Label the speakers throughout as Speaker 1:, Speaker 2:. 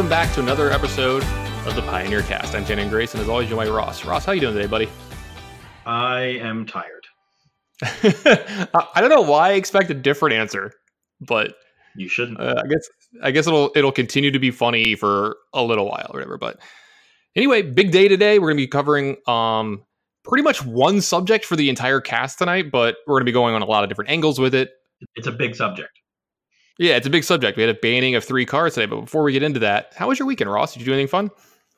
Speaker 1: welcome back to another episode of the Pioneer Cast. I'm Shannon Grace, and as always, you're my Ross. Ross, how you doing today, buddy?
Speaker 2: I am tired.
Speaker 1: I don't know why I expect a different answer, but
Speaker 2: You shouldn't.
Speaker 1: uh, I guess I guess it'll it'll continue to be funny for a little while or whatever. But anyway, big day today. We're gonna be covering um pretty much one subject for the entire cast tonight, but we're gonna be going on a lot of different angles with it.
Speaker 2: it's a big subject.
Speaker 1: Yeah, it's a big subject. We had a banning of three cards today, but before we get into that, how was your weekend, Ross? Did you do anything fun?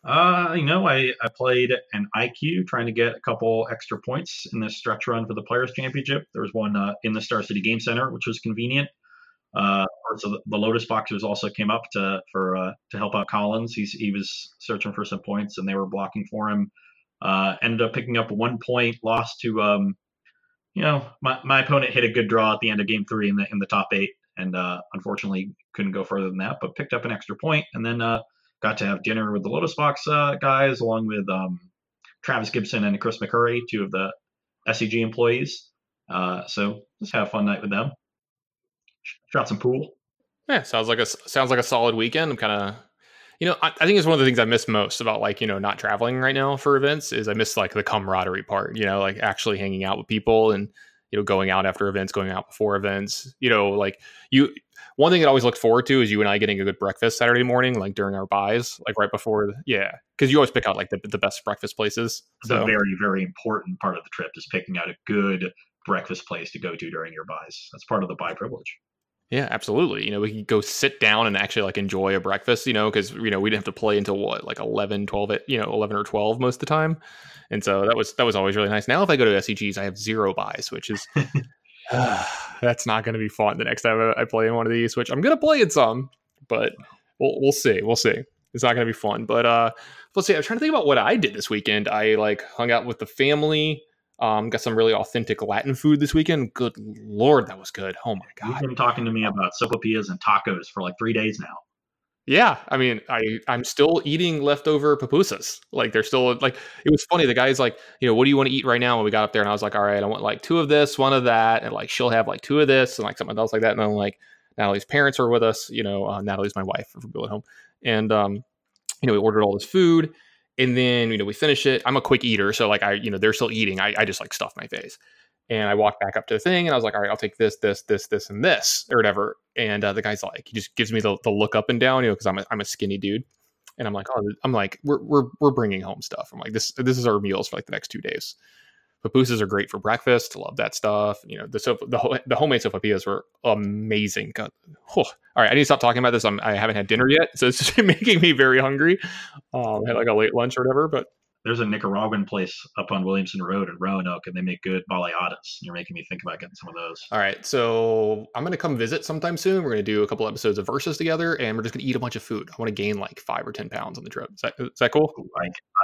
Speaker 2: Uh, you know, I, I played an IQ trying to get a couple extra points in this stretch run for the Players Championship. There was one uh, in the Star City Game Center, which was convenient. Uh, so the, Lotus Boxers also came up to for uh, to help out Collins. He's he was searching for some points, and they were blocking for him. Uh, ended up picking up one point, lost to um, you know, my, my opponent hit a good draw at the end of game three in the in the top eight, and uh, unfortunately couldn't go further than that, but picked up an extra point, and then uh, got to have dinner with the Lotus Box uh, guys, along with um, Travis Gibson and Chris McCurry, two of the SCG employees. Uh, so just had a fun night with them. Shot some pool.
Speaker 1: Yeah, sounds like a sounds like a solid weekend. I'm kind of, you know, I, I think it's one of the things I miss most about like you know not traveling right now for events is I miss like the camaraderie part. You know, like actually hanging out with people and you know going out after events, going out before events. You know, like you. One thing I always look forward to is you and I getting a good breakfast Saturday morning, like during our buys, like right before. The, yeah, because you always pick out like the, the best breakfast places.
Speaker 2: It's
Speaker 1: So
Speaker 2: a very, very important part of the trip is picking out a good breakfast place to go to during your buys. That's part of the buy privilege.
Speaker 1: Yeah, absolutely. You know, we could go sit down and actually like enjoy a breakfast, you know, because, you know, we didn't have to play until what, like 11, 12, at- you know, 11 or 12 most of the time. And so that was, that was always really nice. Now, if I go to SCGs, I have zero buys, which is, that's not going to be fun the next time I I play in one of these, which I'm going to play in some, but we'll, we'll see. We'll see. It's not going to be fun. But uh, let's see. I'm trying to think about what I did this weekend. I like hung out with the family. Um, got some really authentic Latin food this weekend. Good lord, that was good. Oh my god.
Speaker 2: You've been talking to me about sopapillas and tacos for like three days now.
Speaker 1: Yeah, I mean, I I'm still eating leftover pupusas. Like they're still like it was funny. The guy's like, you know, what do you want to eat right now? And we got up there, and I was like, all right, I want like two of this, one of that, and like she'll have like two of this, and like something else like that. And then like Natalie's parents are with us. You know, uh, Natalie's my wife for people at home, and um, you know, we ordered all this food, and then you know we finish it. I'm a quick eater, so like I, you know, they're still eating. I, I just like stuff my face. And I walk back up to the thing and I was like, all right, I'll take this, this, this, this, and this, or whatever. And uh, the guy's like, he just gives me the, the look up and down, you know, because I'm a, I'm a skinny dude. And I'm like, oh, I'm like, we're, we're, we're bringing home stuff. I'm like, this, this is our meals for like the next two days. Pupusas are great for breakfast. Love that stuff. You know, the soap, the, the homemade sopapillas were amazing. God, whew. All right, I need to stop talking about this. I'm, I haven't had dinner yet, so it's making me very hungry. Um, I had like a late lunch or whatever, but
Speaker 2: There's a Nicaraguan place up on Williamson Road in Roanoke, and they make good baleadas. You're making me think about getting some of those.
Speaker 1: All right, so I'm gonna come visit sometime soon. We're gonna do a couple episodes of Versus together, and we're just gonna eat a bunch of food. I want to gain like five or ten pounds on the trip. Is that, is that cool?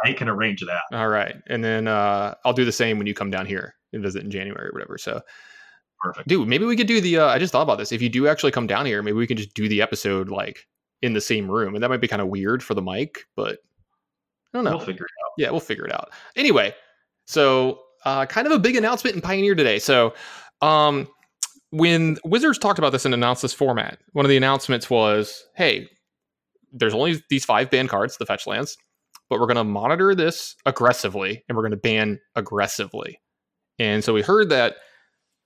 Speaker 2: I, I can arrange that.
Speaker 1: All right, and then uh, I'll do the same when you come down here and visit in January or whatever. So,
Speaker 2: Perfect.
Speaker 1: dude, maybe we could do the. Uh, I just thought about this. If you do actually come down here, maybe we can just do the episode like in the same room, and that might be kind of weird for the mic, but I don't know.
Speaker 2: We'll figure it out.
Speaker 1: yeah, we'll figure it out. Anyway, so uh, kind of a big announcement in Pioneer today. So, um, when Wizards talked about this and announced this format, one of the announcements was, "Hey, there's only these five ban cards, the fetch lands, but we're going to monitor this aggressively, and we're going to ban aggressively." And so we heard that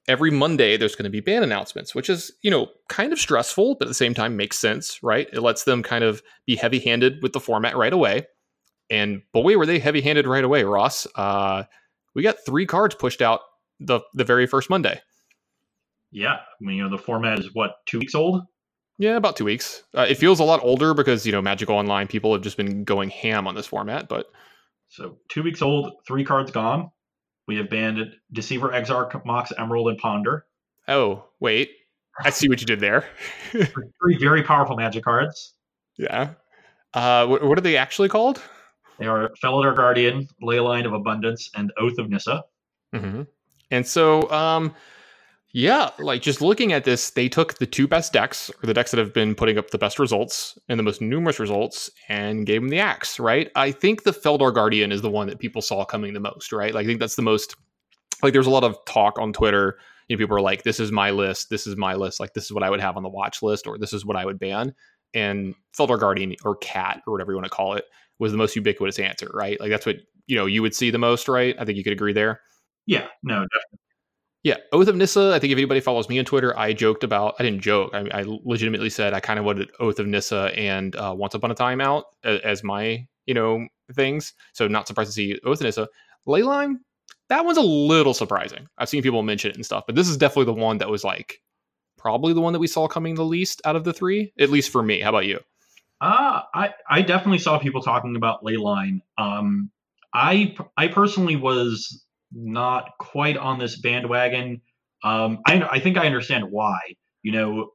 Speaker 1: every Monday there's going to be ban announcements, which is you know kind of stressful, but at the same time makes sense, right? It lets them kind of be heavy-handed with the format right away. And boy, were they heavy-handed right away, Ross. Uh, we got three cards pushed out the the very first Monday.
Speaker 2: Yeah. I mean, you know, the format is what, two weeks old?
Speaker 1: Yeah, about two weeks. Uh, it feels a lot older because you know Magical Online people have just been going ham on this format, but
Speaker 2: So two weeks old, three cards gone. We have banned Deceiver, Exarch, Mox, Emerald, and Ponder.
Speaker 1: oh wait, I see what you did there.
Speaker 2: Three very powerful magic cards.
Speaker 1: yeah. Uh, what, what are they actually called?
Speaker 2: They are Felidar Guardian, Leyline of Abundance, and Oath of Nissa.
Speaker 1: hmm And so, um, yeah, like just looking at this, they took the two best decks, or the decks that have been putting up the best results and the most numerous results, and gave them the axe, right? I think the Felidar Guardian is the one that people saw coming the most, right? Like, I think that's the most, like, there's a lot of talk on Twitter. You know, people are like, this is my list, this is my list, like, this is what I would have on the watch list, or this is what I would ban. and Felidar Guardian or Cat or whatever you want to call it was the most ubiquitous answer, right? Like that's what you know you would see the most, right? I think you could agree there.
Speaker 2: Yeah, no, definitely.
Speaker 1: Yeah, Oath of Nissa. I think if anybody follows me on Twitter, I joked about. I didn't joke. I, I legitimately said I kind of wanted Oath of Nissa and uh, Once Upon a Time out as, as, my you know things. So not surprised to see Oath of Nissa. Leyline, that one's a little surprising. I've seen people mention it and stuff, but this is definitely the one that was like probably the one that we saw coming the least out of the three, at least for me. How about you?
Speaker 2: Uh, I I definitely saw people talking about Leyline. Um, I I personally was not quite on this bandwagon. Um, I I think I understand why. You know,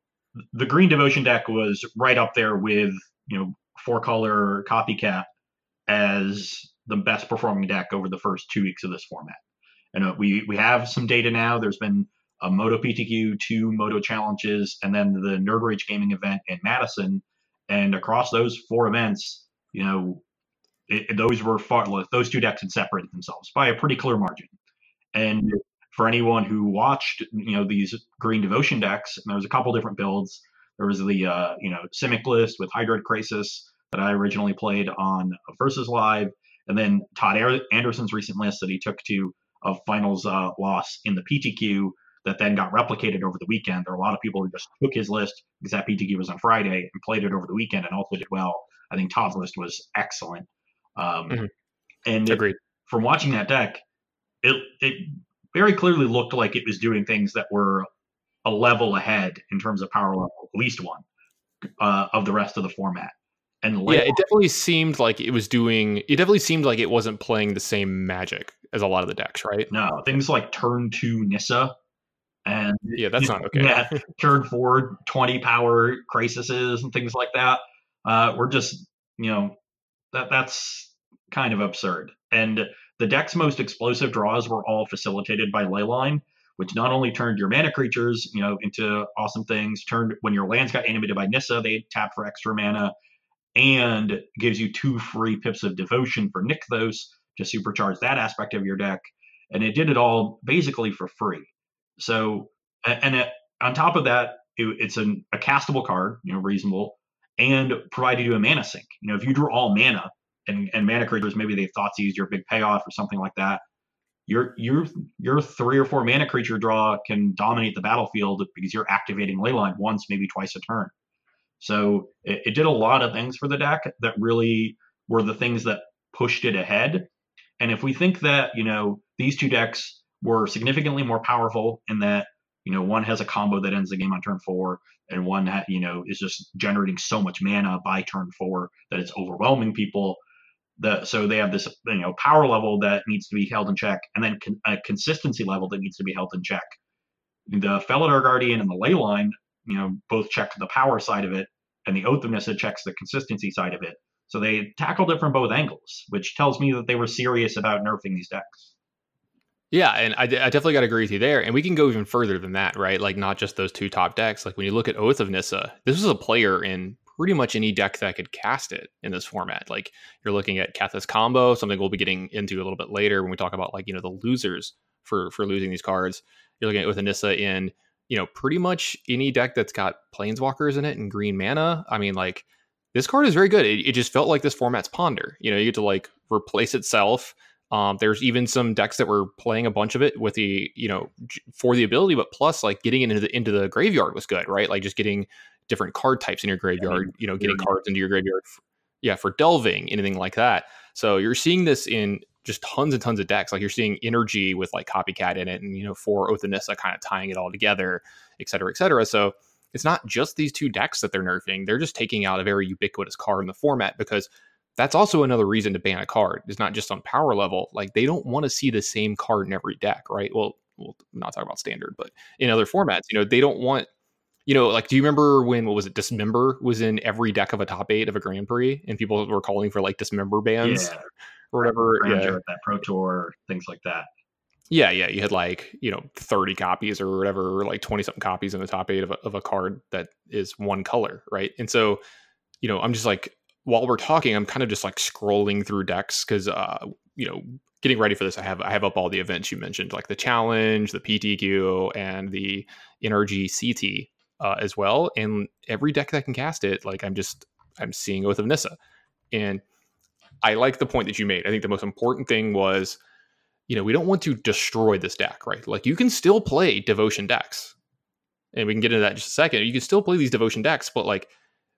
Speaker 2: the Green Devotion deck was right up there with you know four color copycat as the best performing deck over the first two weeks of this format. And uh, we we have some data now. There's been a Moto PTQ, two Moto challenges, and then the Nerd Rage Gaming event in Madison. And across those four events, you know, it, those were far those two decks had separated themselves by a pretty clear margin. And for anyone who watched, you know, these Green Devotion decks, and there was a couple different builds. There was the uh, you know Simic list with Hydroid Krasis that I originally played on Versus Live, and then Todd Anderson's recent list that he took to a finals uh, loss in the PTQ that then got replicated over the weekend. There are a lot of people who just took his list because that PTQ was on Friday and played it over the weekend and also did well. I think Todd's list was excellent. Um, mm-hmm. And
Speaker 1: Agreed. It,
Speaker 2: from watching that deck, it it very clearly looked like it was doing things that were a level ahead in terms of power level, at least one uh, of the rest of the format.
Speaker 1: And yeah, it definitely seemed like it was doing. It definitely seemed like it wasn't playing the same magic as a lot of the decks, right?
Speaker 2: No, things like turn two Nissa, and
Speaker 1: yeah, that's not okay.
Speaker 2: Yeah, turn four 20 power crises and things like that. Uh, we're just you know that that's kind of absurd. And the deck's most explosive draws were all facilitated by Leyline, which not only turned your mana creatures, you know, into awesome things, turned when your lands got animated by Nissa, they tap for extra mana, and gives you two free pips of devotion for Nykthos to supercharge that aspect of your deck. And it did it all basically for free. So, and it, on top of that, it, it's an, a castable card, you know, reasonable, and provided you a mana sink. You know, if you draw all mana and, and mana creatures, maybe they thought to use your big payoff or something like that. Your your your three or four mana creature draw can dominate the battlefield because you're activating Leyline once, maybe twice a turn. So it, it did a lot of things for the deck that really were the things that pushed it ahead. And if we think that you know these two decks were significantly more powerful in that you know one has a combo that ends the game on turn four and one ha- you know is just generating so much mana by turn four that it's overwhelming people. The, so they have this you know power level that needs to be held in check and then con- a consistency level that needs to be held in check. The felidar guardian and the leyline you know both check the power side of it and the oath of nissa checks the consistency side of it. So they tackled it from both angles which tells me that they were serious about nerfing these decks
Speaker 1: yeah, and I, I definitely got to agree with you there. And we can go even further than that, right? Like not just those two top decks. Like when you look at Oath of Nissa, this was a player in pretty much any deck that could cast it in this format. Like you're looking at Kethis combo, something we'll be getting into a little bit later when we talk about like you know the losers for for losing these cards. You're looking at with Anissa in you know pretty much any deck that's got planeswalkers in it and green mana. I mean like this card is very good. It, it just felt like this format's ponder. You know you get to like replace itself. Um, there's even some decks that were playing a bunch of it with the you know for the ability, but plus like getting into the into the graveyard was good, right? Like just getting different card types in your graveyard, you know, getting cards into your graveyard. For, yeah, for delving, anything like that. So you're seeing this in just tons and tons of decks. Like you're seeing energy with like copycat in it, and you know, for Oath of Nissa kind of tying it all together, et cetera, et cetera. So it's not just these two decks that they're nerfing; they're just taking out a very ubiquitous card in the format because that's also another reason to ban a card. It's not just on power level; like they don't want to see the same card in every deck, right? Well, we'll not talk about standard, but in other formats, you know, they don't want you know, like, do you remember when what was it? Dismember was in every deck of a top eight of a Grand Prix, and people were calling for like dismember bans yeah. or whatever.
Speaker 2: yeah, that Pro Tour, things like that.
Speaker 1: Yeah, yeah, you had like you know thirty copies or whatever, or like twenty something copies in the top eight of a, of a card that is one color, right? And so, you know, I'm just like while we're talking, I'm kind of just like scrolling through decks because uh, you know getting ready for this, I have I have up all the events you mentioned, like the challenge, the PTQ, and the NRG CT uh, as well. And every deck that can cast it, like I'm just I'm seeing Oath of Nissa, and I like the point that you made. I think the most important thing was, you know, we don't want to destroy this deck, right? Like you can still play devotion decks, and we can get into that in just a second. You can still play these devotion decks, but like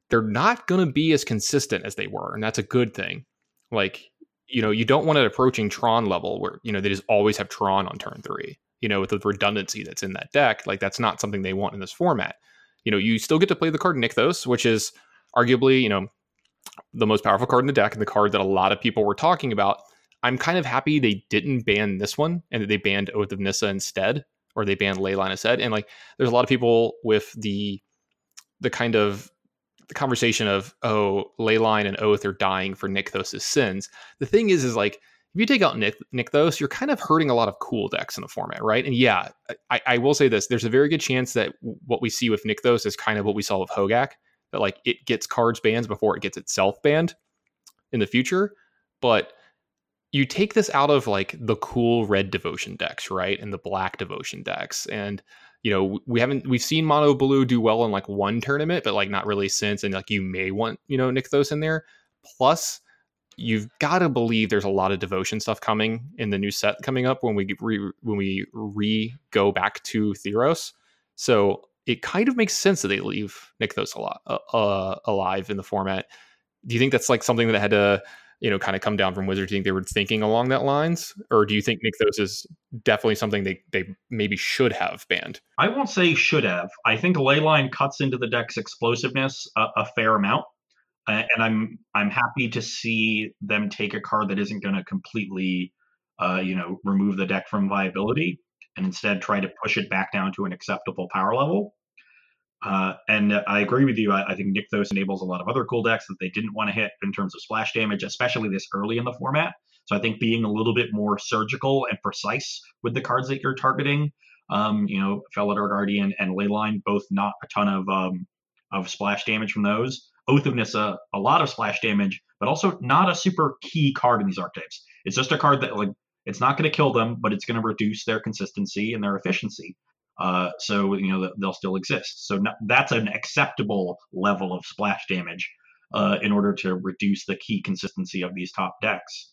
Speaker 1: they're not going to be as consistent as they were, and that's a good thing. Like you know, you don't want it approaching Tron level where you know they just always have Tron on turn three. You know, with the redundancy that's in that deck, like that's not something they want in this format. You know, you still get to play the card Nykthos, which is arguably you know the most powerful card in the deck and the card that a lot of people were talking about. I'm kind of happy they didn't ban this one and that they banned Oath of Nissa instead, or they banned Leyline instead. And like, there's a lot of people with the the kind of the conversation of oh, Leyline and Oath are dying for Nykthos' sins. The thing is, is like if you take out Nick, Nykthos, you're kind of hurting a lot of cool decks in the format, right? And yeah, I, I will say this: there's a very good chance that what we see with Nykthos is kind of what we saw with Hogak, that like it gets cards banned before it gets itself banned in the future. But you take this out of like the cool red devotion decks, right? And the black devotion decks. And you know, we haven't we've seen Mono Blue do well in like one tournament, but like not really since. And like you may want, you know, Nykthos in there. Plus, you've got to believe there's a lot of devotion stuff coming in the new set coming up when we re, when we re go back to Theros. So it kind of makes sense that they leave Nykthos a lot, uh, alive in the format. Do you think that's like something that had to, you know, kind of come down from Wizards? Do you think they were thinking along that lines, or do you think Nykthos is definitely something they they maybe should have banned?
Speaker 2: I won't say should have. I think Leyline cuts into the deck's explosiveness a, a fair amount, uh, and I'm I'm happy to see them take a card that isn't going to completely, uh, you know, remove the deck from viability, and instead try to push it back down to an acceptable power level. Uh, and I agree with you. I, I, think Nykthos enables a lot of other cool decks that they didn't want to hit in terms of splash damage, especially this early in the format. So I think being a little bit more surgical and precise with the cards that you're targeting, um, you know, Felidar Guardian and Leyline, both not a ton of um, of splash damage from those. Oath of Nissa, a lot of splash damage, but also not a super key card in these archetypes. It's just a card that like it's not going to kill them, but it's going to reduce their consistency and their efficiency. Uh, so you know they'll still exist. So that's an acceptable level of splash damage uh, in order to reduce the key consistency of these top decks.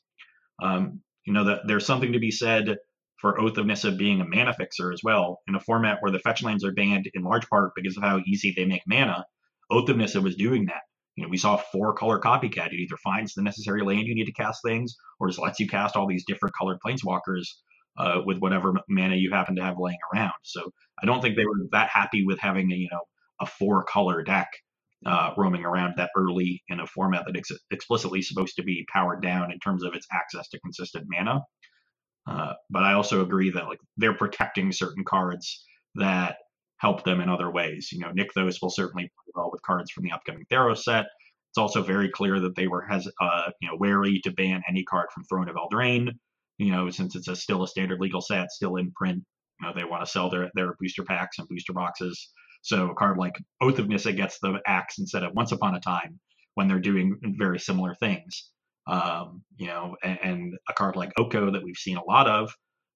Speaker 2: Um, you know that there's something to be said for Oath of Nissa being a mana fixer as well in a format where the fetch lands are banned in large part because of how easy they make mana. Oath of Nissa was doing that. You know, we saw four color copycat. It either finds the necessary land you need to cast things, or just lets you cast all these different colored planeswalkers uh, with whatever mana you happen to have laying around. So I don't think they were that happy with having a you know a four color deck uh, roaming around that early in a format that is explicitly supposed to be powered down in terms of its access to consistent mana. Uh, but I also agree that like they're protecting certain cards that help them in other ways. You know, Nykthos will certainly play well with cards from the upcoming Theros set. It's also very clear that they were has uh, you know wary to ban any card from Throne of Eldraine you know, since it's a, still a standard legal set, still in print, you know, they want to sell their, their booster packs and booster boxes. So a card like Oath of Nissa gets the axe instead of Once Upon a Time when they're doing very similar things. Um, you know, and, and, a card like Oko that we've seen a lot of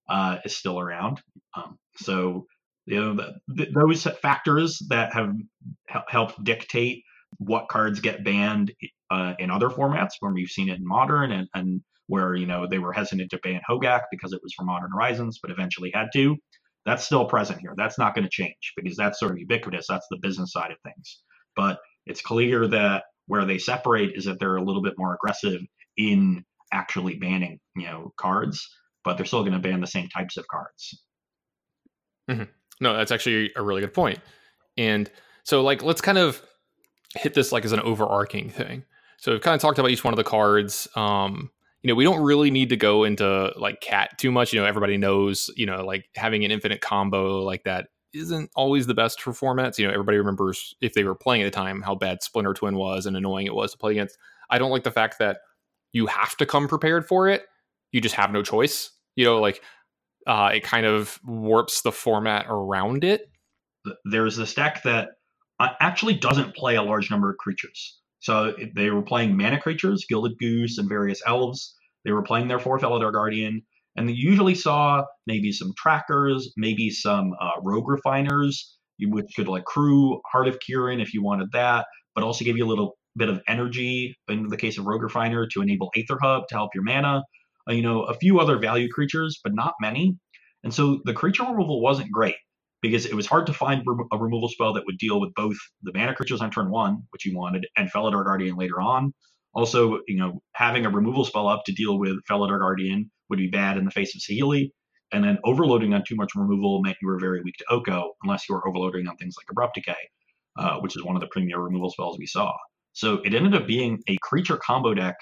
Speaker 2: uh, is still around. Um, so you know, the, the, those factors that have helped dictate what cards get banned uh, in other formats, when we've seen it in modern and, and where you know they were hesitant to ban Hogak because it was for Modern Horizons, but eventually had to. That's still present here. That's not going to change because that's sort of ubiquitous. That's the business side of things. But it's clear that where they separate is that they're a little bit more aggressive in actually banning, you know, cards, but they're still going to ban the same types of cards.
Speaker 1: Mm-hmm. No, that's actually a really good point. And so, like, let's kind of hit this like as an overarching thing. So we've kind of talked about each one of the cards. Um, you know, we don't really need to go into like cat too much. You know, everybody knows, you know, like having an infinite combo like that isn't always the best for formats. You know, everybody remembers if they were playing at the time how bad Splinter Twin was and annoying it was to play against. I don't like the fact that you have to come prepared for it. You just have no choice. You know, like uh, it kind of warps the format around it.
Speaker 2: There's this deck that uh, actually doesn't play a large number of creatures. So they were playing mana creatures, Gilded Goose, and various elves. They were playing their four Felidar Guardian, and they usually saw maybe some trackers, maybe some uh, rogue refiners, which could like crew Heart of Kiran if you wanted that, but also give you a little bit of energy in the case of Rogue Refiner to enable Aether Hub to help your mana. Uh, you know, a few other value creatures, but not many. And so the creature removal wasn't great because it was hard to find a removal spell that would deal with both the mana creatures on turn one, which you wanted, and Felidar Guardian later on. Also, you know, having a removal spell up to deal with Felidar Guardian would be bad in the face of Saheeli. And then overloading on too much removal meant you were very weak to Oko, unless you were overloading on things like Abrupt Decay, uh, which is one of the premier removal spells we saw. So it ended up being a creature combo deck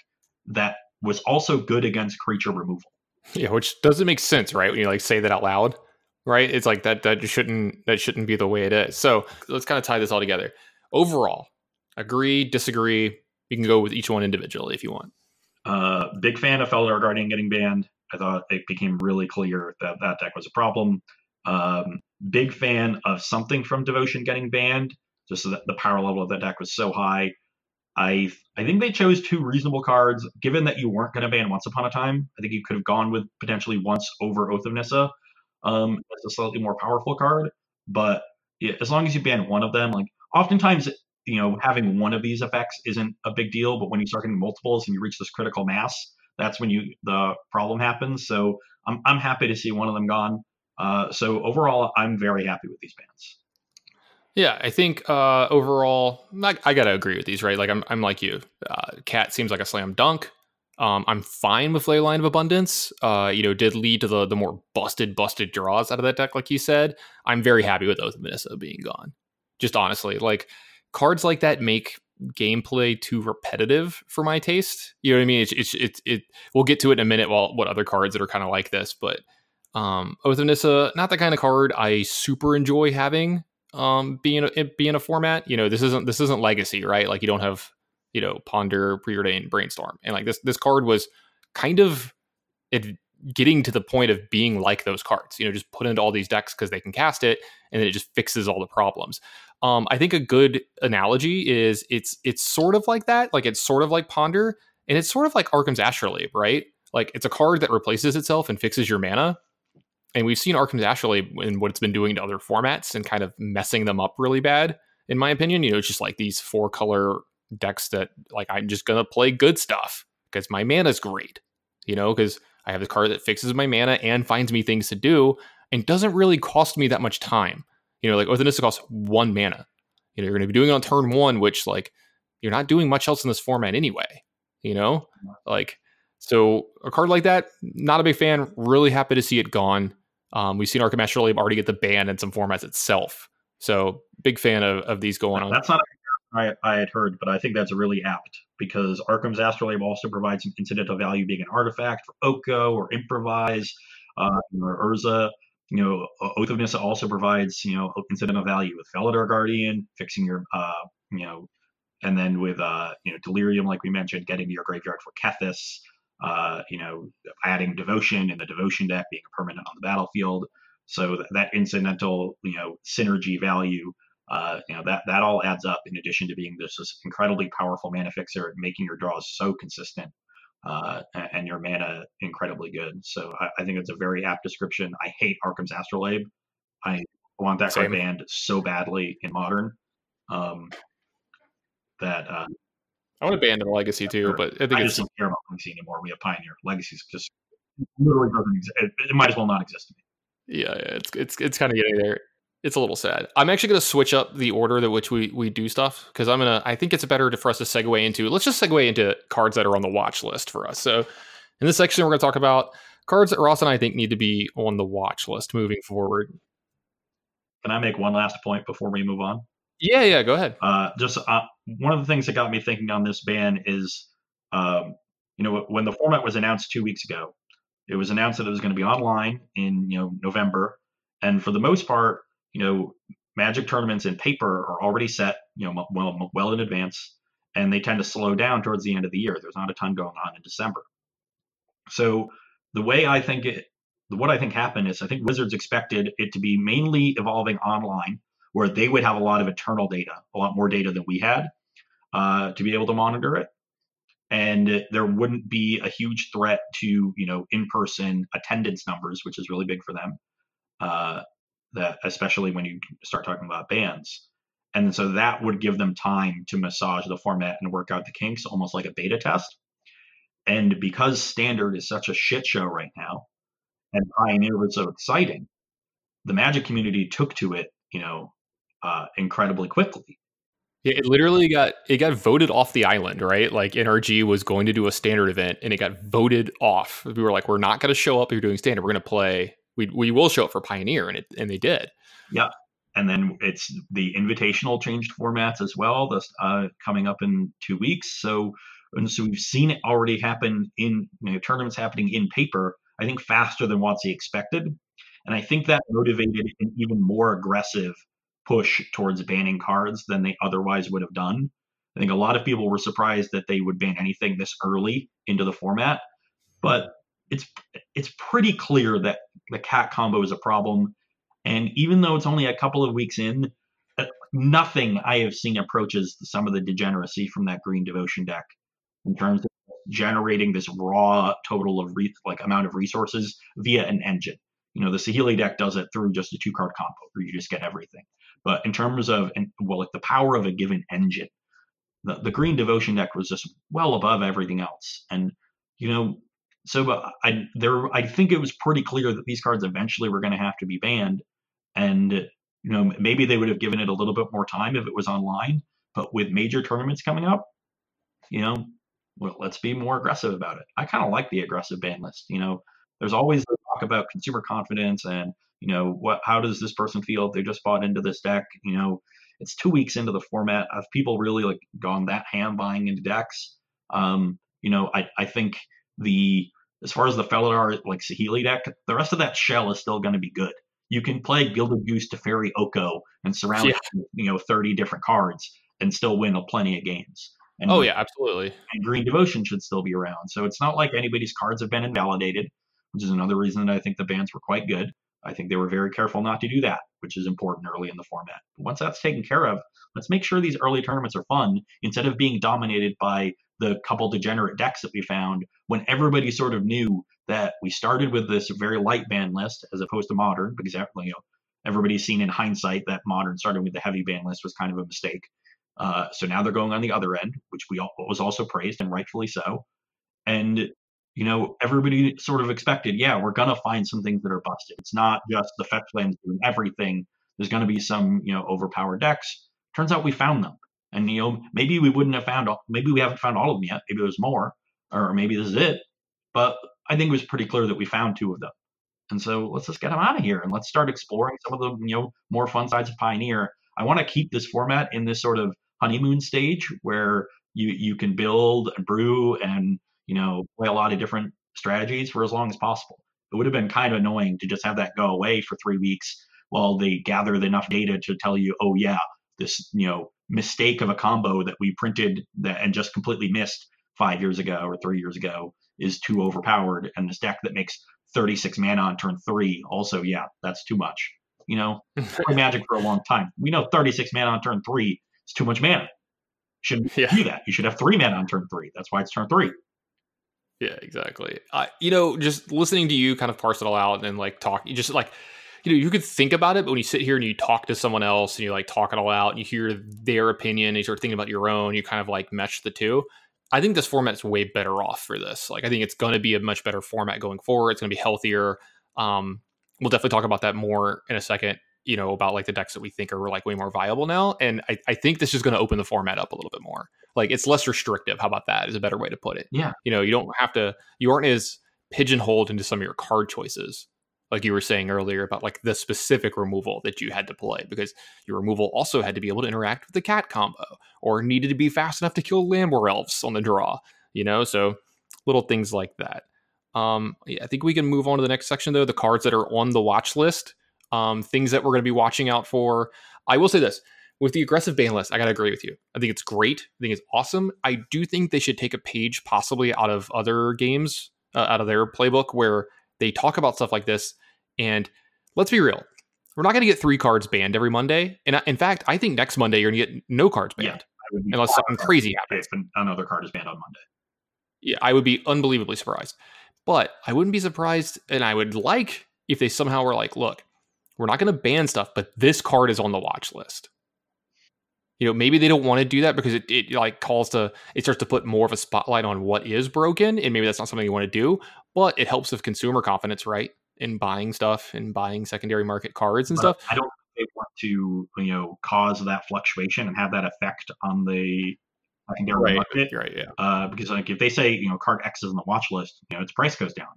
Speaker 2: that was also good against creature removal.
Speaker 1: Yeah, which doesn't make sense, right? When you like say that out loud, right? It's like that that shouldn't that shouldn't be the way it is. So let's kind of tie this all together. Overall, agree, disagree. You can go with each one individually if you want.
Speaker 2: Uh, big fan of Felidar Guardian getting banned. I thought it became really clear that that deck was a problem. Um, big fan of something from Devotion getting banned, just so that the power level of that deck was so high. I I think they chose two reasonable cards, given that you weren't going to ban Once Upon a Time. I think you could have gone with potentially Once over Oath of Nissa um, as a slightly more powerful card. But yeah, as long as you ban one of them, like oftentimes, you know, having one of these effects isn't a big deal. But when you start getting multiples and you reach this critical mass, that's when you the problem happens. So I'm I'm happy to see one of them gone. Uh, so overall, I'm very happy with these bans.
Speaker 1: Yeah, I think uh, overall, I, I, gotta agree with these, right? Like I'm, I'm like you. Uh, Cat seems like a slam dunk. Um, I'm fine with Leyline of Abundance. Uh, you know, did lead to the the more busted, busted draws out of that deck, like you said. I'm very happy with Oath of Nissa being gone. Just honestly, like cards like that make gameplay too repetitive for my taste. You know what I mean? It's it's it, it we'll get to it in a minute. While what other cards that are kind of like this, but um, Oath of Nissa, not the kind of card I super enjoy having um being a, being a format you know this isn't this isn't legacy right like you don't have you know ponder preordain brainstorm. And like this this card was kind of it getting to the point of being like those cards you know just put into all these decks because they can cast it and then it just fixes all the problems. Um i think a good analogy is it's it's sort of like that like it's sort of like ponder and it's sort of like arcum's astrolabe right? Like it's a card that replaces itself and fixes your mana and we've seen Arcum's Astrolabe and what it's been doing to other formats and kind of messing them up really bad, in my opinion. You know, it's just like these four color decks that like I'm just gonna play good stuff because my mana's great. You know, because I have this card that fixes my mana and finds me things to do and doesn't really cost me that much time. You know, like Oath of Nissa costs one mana. You know, you're gonna be doing it on turn one, which like you're not doing much else in this format anyway. You know, like so a card like that, not a big fan. Really happy to see it gone. Um, we've seen Arcum Astrolabe already get the ban in some formats itself. So big fan of, of these going on.
Speaker 2: That's not I, I had heard, but I think that's really apt because Arcum's Astrolabe also provides some incidental value being an artifact for Oko or Improvise uh, or Urza. You know, Oath of Nissa also provides, you know, incidental value with Felidar Guardian, fixing your, uh, you know, and then with, uh, you know, Delirium, like we mentioned, getting to your graveyard for Kethis uh, you know, adding devotion and the devotion deck being a permanent on the battlefield. So that, that incidental, you know, synergy value, uh, you know, that that all adds up in addition to being this, this incredibly powerful mana fixer and making your draws so consistent uh, and your mana incredibly good. So I, I, think it's a very apt description. I hate Arcum's Astrolabe. I want that card banned so badly in modern um, that uh,
Speaker 1: I want to abandon Legacy too, but I think I
Speaker 2: just don't care about Legacy anymore. We have Pioneer. Legacy's just literally doesn't exist. It, it, might as well not exist to
Speaker 1: me. Yeah, yeah it's it's it's kind of getting there. It's a little sad. I'm actually going to switch up the order that which we we do stuff because I'm gonna. I think it's better to, for us to segue into. Let's just segue into cards that are on the watch list for us. So in this section, we're going to talk about cards that Ross and I think need to be on the watch list moving forward.
Speaker 2: Can I make one last point before we move on?
Speaker 1: Yeah, yeah, go ahead.
Speaker 2: Uh, just uh, one of the things that got me thinking on this ban is, um, you know, when the format was announced two weeks ago, it was announced that it was going to be online in you know November, and for the most part, you know, Magic tournaments in paper are already set, you know, well well in advance, and they tend to slow down towards the end of the year. There's not a ton going on in December. So the way I think it, what I think happened is I think Wizards expected it to be mainly evolving online where they would have a lot of internal data, a lot more data than we had uh, to be able to monitor it. And there wouldn't be a huge threat to, you know, in-person attendance numbers, which is really big for them. Uh, that especially when you start talking about bands. And so that would give them time to massage the format and work out the kinks, almost like a beta test. And because standard is such a shit show right now, and Pioneer was so exciting, the Magic community took to it, you know, uh, incredibly quickly.
Speaker 1: Yeah, it literally got it got voted off the island, right? Like NRG was going to do a standard event, and it got voted off. We were like, we're not going to show up if you're doing standard. We're going to play. We we will show up for Pioneer, and it and they did.
Speaker 2: Yeah, and then it's the invitational changed formats as well. That's uh, coming up in two weeks. So and so we've seen it already happen in you know, tournaments happening in paper. I think faster than WotC expected, and I think that motivated an even more aggressive push towards banning cards than they otherwise would have done. I think a lot of people were surprised that they would ban anything this early into the format, but it's it's pretty clear that the cat combo is a problem. And even though it's only a couple of weeks in, uh, nothing I have seen approaches some of the degeneracy from that green devotion deck in terms of generating this raw total of re- like amount of resources via an engine. You know, the Saheeli deck does it through just a two card combo where you just get everything. But in terms of well, like the power of a given engine, the, the Green Devotion deck was just well above everything else. And you know, so I there I think it was pretty clear that these cards eventually were going to have to be banned. And you know, maybe they would have given it a little bit more time if it was online. But with major tournaments coming up, you know, well, let's be more aggressive about it. I kind of like the aggressive ban list. You know, there's always the talk about consumer confidence and you know what how does this person feel if they just bought into this deck you know it's two weeks into the format have people really like gone that ham buying into decks um you know i i think the as far as the Felidar like Saheeli deck the rest of that shell is still going to be good. You can play Gilded Goose to Teferi Oko and surround yeah. you know 30 different cards and still win a plenty of games. And
Speaker 1: oh yeah absolutely.
Speaker 2: and green devotion should still be around. So it's not like anybody's cards have been invalidated which is another reason that i think the bans were quite good I think they were very careful not to do that, which is important early in the format. But once that's taken care of, let's make sure these early tournaments are fun instead of being dominated by the couple degenerate decks that we found when everybody sort of knew that we started with this very light ban list as opposed to modern because you know everybody's seen in hindsight that modern starting with the heavy ban list was kind of a mistake. Uh, so now they're going on the other end, which we all, was also praised and rightfully so. And you know, everybody sort of expected, yeah, we're gonna find some things that are busted. It's not just the fetch lands doing everything. There's gonna be some, you know, overpowered decks. Turns out we found them, and you know, maybe we wouldn't have found, all, maybe we haven't found all of them yet. Maybe there's more, or maybe this is it. But I think it was pretty clear that we found two of them, and so let's just get them out of here and let's start exploring some of the, you know, more fun sides of Pioneer. I want to keep this format in this sort of honeymoon stage where you you can build and brew and you know, play a lot of different strategies for as long as possible. It would have been kind of annoying to just have that go away for three weeks while they gathered enough data to tell you, oh yeah, this you know mistake of a combo that we printed that and just completely missed five years ago or three years ago is too overpowered, and this deck that makes 36 mana on turn three also yeah that's too much. You know, play Magic for a long time. We know 36 mana on turn three is too much mana. Shouldn't yeah. do that. You should have three mana on turn three. That's why it's turn three.
Speaker 1: Yeah, exactly. You know, just listening to you kind of parse it all out and then like talk, you just like, you know, you could think about it, but when you sit here and you talk to someone else and you like talk it all out, and you hear their opinion, and you start thinking about your own, you kind of like mesh the two. I think this format is way better off for this. Like, I think it's going to be a much better format going forward. It's going to be healthier. Um, we'll definitely talk about that more in a second. You know, about like the decks that we think are like way more viable now, and I, I think this is going to open the format up a little bit more like it's less restrictive. How about that? Is a better way to put it.
Speaker 2: Yeah.
Speaker 1: You know, you don't have to. You aren't as pigeonholed into some of your card choices, like you were saying earlier about like the specific removal that you had to play because your removal also had to be able to interact with the cat combo or needed to be fast enough to kill Llanowar elves on the draw. You know, so little things like that. Um, yeah, I think we can move on to the next section though. The cards that are on the watch list, um, things that we're going to be watching out for. I will say this: with the aggressive ban list, I gotta agree with you. I think it's great. I think it's awesome. I do think they should take a page possibly out of other games, uh, out of their playbook, where they talk about stuff like this. And let's be real, we're not gonna get three cards banned every Monday. And in fact, I think next Monday you're gonna get no cards banned yeah, unless something crazy happens.
Speaker 2: If another card is banned on Monday.
Speaker 1: Yeah, I would be unbelievably surprised. But I wouldn't be surprised, and I would like if they somehow were like, look, we're not going to ban stuff, but this card is on the watch list. You know, maybe they don't want to do that because it, it like calls to it starts to put more of a spotlight on what is broken, and maybe that's not something you want to do. But it helps with consumer confidence, right? In buying stuff and buying secondary market cards and
Speaker 2: But
Speaker 1: stuff.
Speaker 2: I don't think they want to, you know, cause that fluctuation and have that effect on the secondary market.
Speaker 1: You're right. Yeah.
Speaker 2: Uh, because like if they say, you know, card X is on the watch list, you know, its price goes down.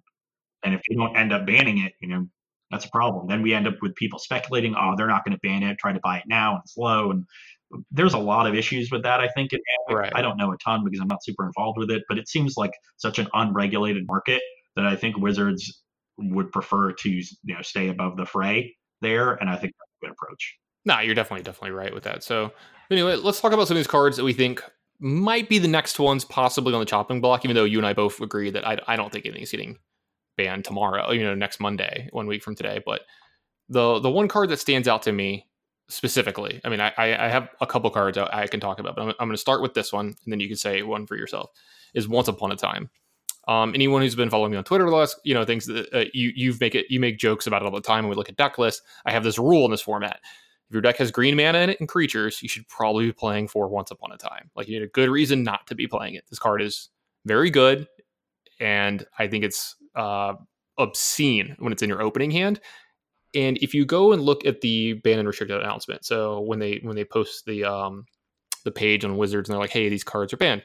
Speaker 2: And if they don't end up banning it, you know, that's a problem. Then we end up with people speculating, oh, they're not going to ban it, try to buy it now and it's low. And there's a lot of issues with that, I think. in
Speaker 1: Right.
Speaker 2: I don't know a ton because I'm not super involved with it, but it seems like such an unregulated market that I think Wizards would prefer to, you know, stay above the fray there. And I think that's a good approach.
Speaker 1: Nah, you're definitely definitely right with that. So anyway, let's talk about some of these cards that we think might be the next ones possibly on the chopping block. Even though you and I both agree that I, I don't think anything's getting banned tomorrow. You know, next Monday, one week from today. But the the one card that stands out to me specifically, I mean, I I have a couple cards I, can talk about, but I'm, I'm going to start with this one, and then you can say one for yourself. Is Once Upon a Time. Um, anyone who's been following me on Twitter the last, you know, things that uh, you you make it you make jokes about it all the time. When we look at deck lists, I have this rule in this format. If your deck has green mana in it and creatures, you should probably be playing for Once Upon a Time. Like you need a good reason not to be playing it. This card is very good, and I think it's uh, obscene when it's in your opening hand. And if you go and look at the ban and restricted announcement, so when they when they post the um, the page on Wizards and they're like, "Hey, these cards are banned,"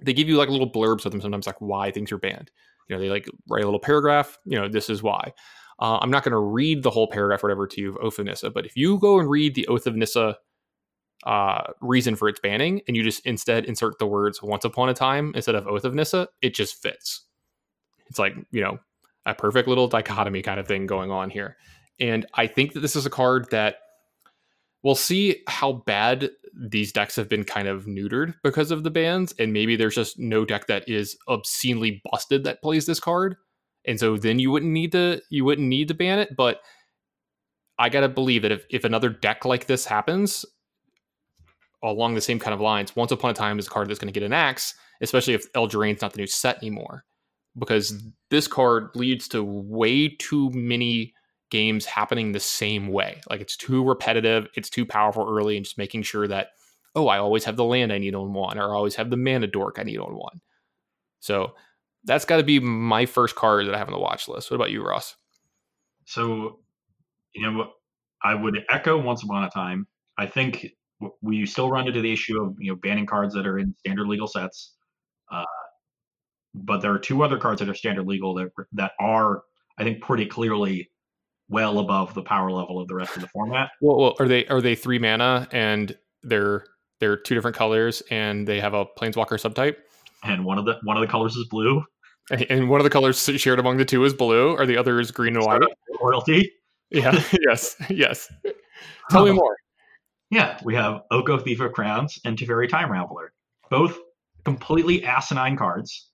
Speaker 1: they give you like little blurbs with them sometimes, like why things are banned. You know, they like write a little paragraph. You know, this is why. Uh, I'm not going to read the whole paragraph, or whatever, to you of Oath of Nissa, but if you go and read the Oath of Nissa uh, reason for its banning, and you just instead insert the words "Once upon a time" instead of Oath of Nissa, it just fits. It's like you know a perfect little dichotomy kind of thing going on here, and I think that this is a card that we'll see how bad these decks have been kind of neutered because of the bans, and maybe there's just no deck that is obscenely busted that plays this card, and so then you wouldn't need to you wouldn't need to ban it. But I gotta believe that if, if another deck like this happens along the same kind of lines, Once Upon a Time is a card that's going to get an axe, especially if Eldraine's not the new set anymore, because this card leads to way too many games happening the same way. Like it's too repetitive, it's too powerful early, and just making sure that oh, I always have the land I need on one, or I always have the mana dork I need on one. So that's got to be my first card that I have on the watch list. What about you, Ross?
Speaker 2: So, you know, I would echo once upon a time. I think we still run into the issue of you know banning cards that are in standard legal sets, uh, but there are two other cards that are standard legal that that are I think pretty clearly well above the power level of the rest of the format.
Speaker 1: Well, well are they are they three mana and they're they're two different colors and they have a planeswalker subtype?
Speaker 2: And one of the one of the colors is blue.
Speaker 1: And- one of the colors shared among the two is blue, or the other is green and white.
Speaker 2: Royalty.
Speaker 1: Yeah. yes. Yes. Tell me more.
Speaker 2: Yeah, we have Oko Thief of Crowns and Teferi Time Raveler. Both completely asinine cards.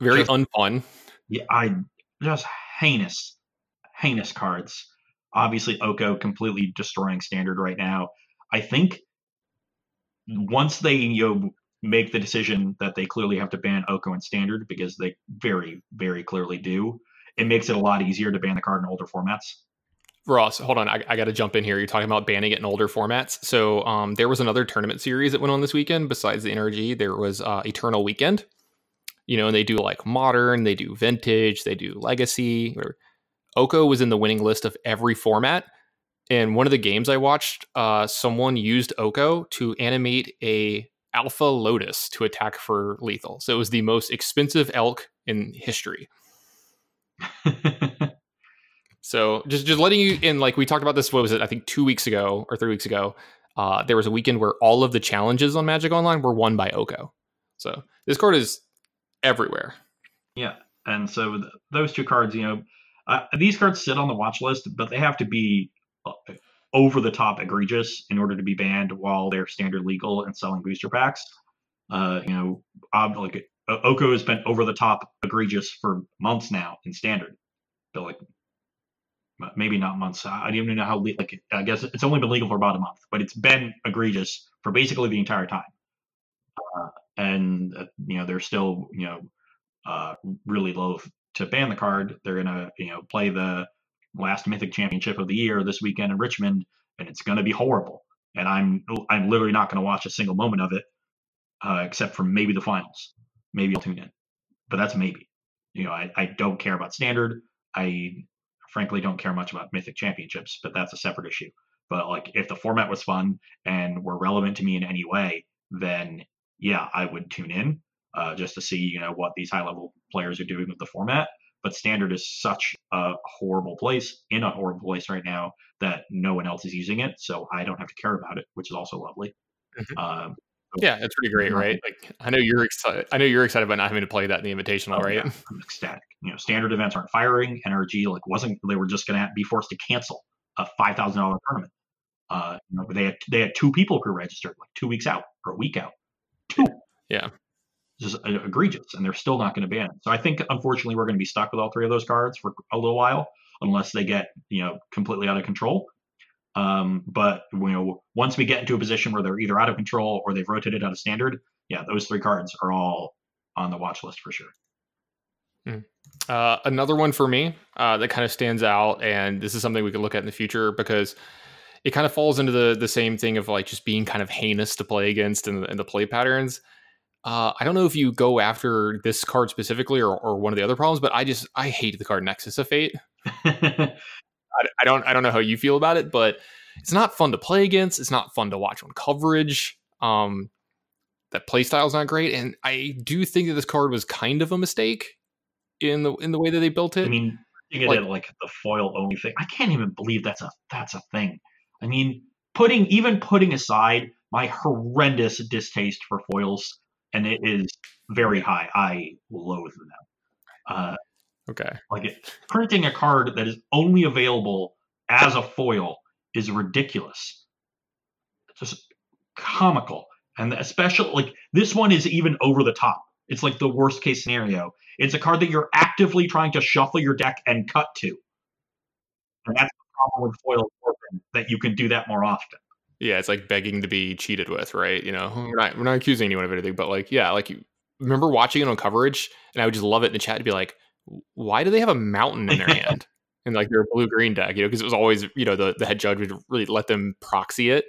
Speaker 1: Very
Speaker 2: Just-
Speaker 1: unfun.
Speaker 2: Yeah, I just heinous, heinous cards. Obviously, Oko completely destroying standard right now. I think once they you know, make the decision that they clearly have to ban Oko in standard because they very, very clearly do, it makes it a lot easier to ban the card in older formats.
Speaker 1: Ross, hold on. I, I got to jump in here. You're talking about banning it in older formats. So um, there was another tournament series that went on this weekend besides the NRG. There was uh, Eternal Weekend. You know, and they do like modern, they do vintage, they do legacy. Whatever. Oko was in the winning list of every format. And one of the games I watched, uh, someone used Oko to animate a Alpha Lotus to attack for lethal. So it was the most expensive elk in history. So just just letting you in, like we talked about this. What was it? I think two weeks ago or three weeks ago. Uh, there was a weekend where all of the challenges on Magic Online were won by Oko. So this card is everywhere.
Speaker 2: Yeah, and so th- those two cards, you know, uh, these cards sit on the watch list, but they have to be uh, over the top egregious in order to be banned while they're standard legal and selling booster packs. Uh, you know, ob- like Oko has been over the top egregious for months now in standard, but like maybe not months. I don't even know how. Le- like I guess it's only been legal for about a month, but it's been egregious for basically the entire time. Uh, and uh, you know, they're still you know uh, really loath to ban the card. They're gonna, you know, play the last Mythic Championship of the year this weekend in Richmond, and it's going to be horrible. And I'm I'm literally not going to watch a single moment of it, uh, except for maybe the finals. Maybe I'll tune in, but that's maybe. You know, I, I don't care about standard. I frankly don't care much about Mythic Championships, but that's a separate issue. But like, if the format was fun and were relevant to me in any way, then yeah, I would tune in uh, just to see you know what these high level players are doing with the format. But standard is such a horrible place in a horrible place right now that no one else is using it, so I don't have to care about it, which is also lovely.
Speaker 1: Mm-hmm. Um, yeah, it's pretty great, right? Like I know you're excited. I know you're excited about not having to play that in the invitational, oh, right? Yeah.
Speaker 2: I'm ecstatic. You know, standard events aren't firing. NRG like wasn't. They were just going to be forced to cancel a five thousand dollar tournament. Uh, you know, they had they had two people who registered like two weeks out or a week out. Two.
Speaker 1: Yeah.
Speaker 2: Just egregious, and they're still not going to ban it. So I think, unfortunately, we're going to be stuck with all three of those cards for a little while, unless they get you know completely out of control. Um, but you know, once we get into a position where they're either out of control or they've rotated out of standard, yeah, those three cards are all on the watch list for sure.
Speaker 1: Mm. Uh, another one for me uh, that kind of stands out, and this is something we could look at in the future because it kind of falls into the the same thing of like just being kind of heinous to play against and, and the play patterns. Uh, I don't know if you go after this card specifically or, or one of the other problems, but I just I hate the card Nexus of Fate. I, I don't I don't know how you feel about it, but it's not fun to play against. It's not fun to watch on coverage. Um, that playstyle is not great, and I do think that this card was kind of a mistake in the in the way that they built it.
Speaker 2: I mean, you like, like the foil only thing. I can't even believe that's a that's a thing. I mean, putting even putting aside my horrendous distaste for foils, and it is very high. I loathe them. Uh,
Speaker 1: Okay.
Speaker 2: Like it, printing a card that is only available as a foil is ridiculous. It's just comical. And especially like this one is even over the top. It's like the worst case scenario. It's a card that you're actively trying to shuffle your deck and cut to. And that's the problem with foil that you can do that more often.
Speaker 1: Yeah, it's like begging to be cheated with, right? You know, mm-hmm. we're not we're not accusing anyone of anything, but like, yeah, like you remember watching it on coverage, and I would just love it in the chat to be like, why do they have a mountain in their hand and like their blue green deck? You know, because it was always you know the the head judge would really let them proxy it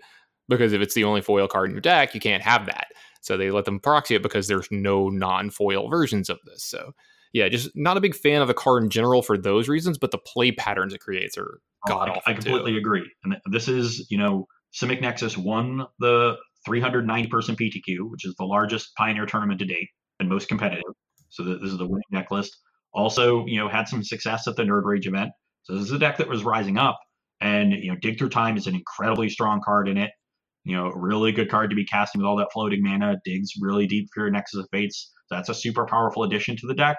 Speaker 1: because if it's the only foil card in your deck, you can't have that. So they let them proxy it because there's no non foil versions of this. So yeah, just not a big fan of the card in general for those reasons, but the play patterns it creates are god awful.
Speaker 2: I, I completely
Speaker 1: too.
Speaker 2: agree. And this is you know Simic Nexus won the 390 person PTQ, which is the largest Pioneer tournament to date and most competitive. So this is the winning deck list. Also, you know, had some success at the Nerd Rage event. So this is a deck that was rising up. And, you know, Dig Through Time is an incredibly strong card in it. You know, really good card to be casting with all that floating mana. Digs really deep for your Nexus of Fates. So that's a super powerful addition to the deck.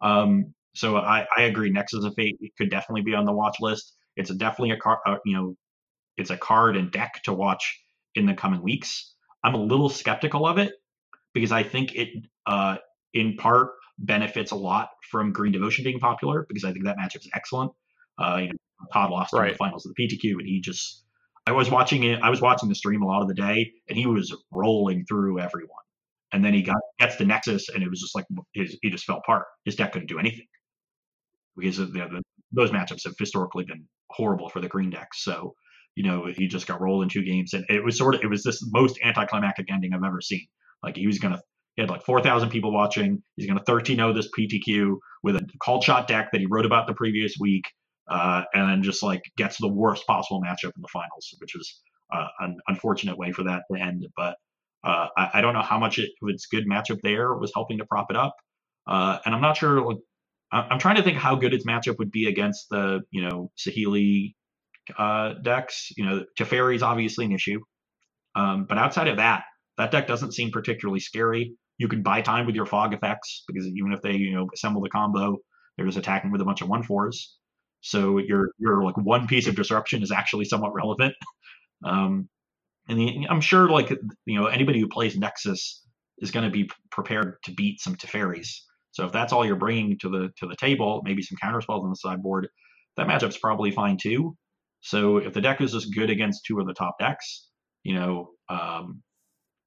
Speaker 2: Um, so I, I agree. Nexus of Fate could definitely be on the watch list. It's definitely a card, uh, you know, it's a card and deck to watch in the coming weeks. I'm a little skeptical of it because I think it, uh, in part, benefits a lot from Green Devotion being popular because I think that matchup is excellent. Uh, you know, Todd lost right. in the finals of the PTQ, and he just I was watching it. I was watching the stream a lot of the day, and he was rolling through everyone. And then he got gets the Nexus, and it was just like his, he just fell apart. His deck couldn't do anything because the, the, those matchups have historically been horrible for the green decks. So you know he just got rolled in two games, and it was sort of it was this most anticlimactic ending I've ever seen. Like he was gonna he had like 4,000 people watching. He's going to 13 0 this PTQ with a called shot deck that he wrote about the previous week, uh, and then just like gets the worst possible matchup in the finals, which is uh, an unfortunate way for that to end. But uh, I, I, don't know how much it, its good matchup there was helping to prop it up, uh, and I'm not sure. I'm trying to think how good its matchup would be against the you know Saheeli uh, decks. You know, Teferi is obviously an issue, um, but outside of that, that deck doesn't seem particularly scary. You can buy time with your fog effects because even if they, you know, assemble the combo, they're just attacking with a bunch of one fours. So your your like one piece of disruption is actually somewhat relevant. Um, and the, I'm sure like you know anybody who plays Nexus is going to be prepared to beat some Teferis. So if that's all you're bringing to the to the table, maybe some counter spells on the sideboard, that matchup's probably fine too. So if the deck is just good against two of the top decks, you know, um,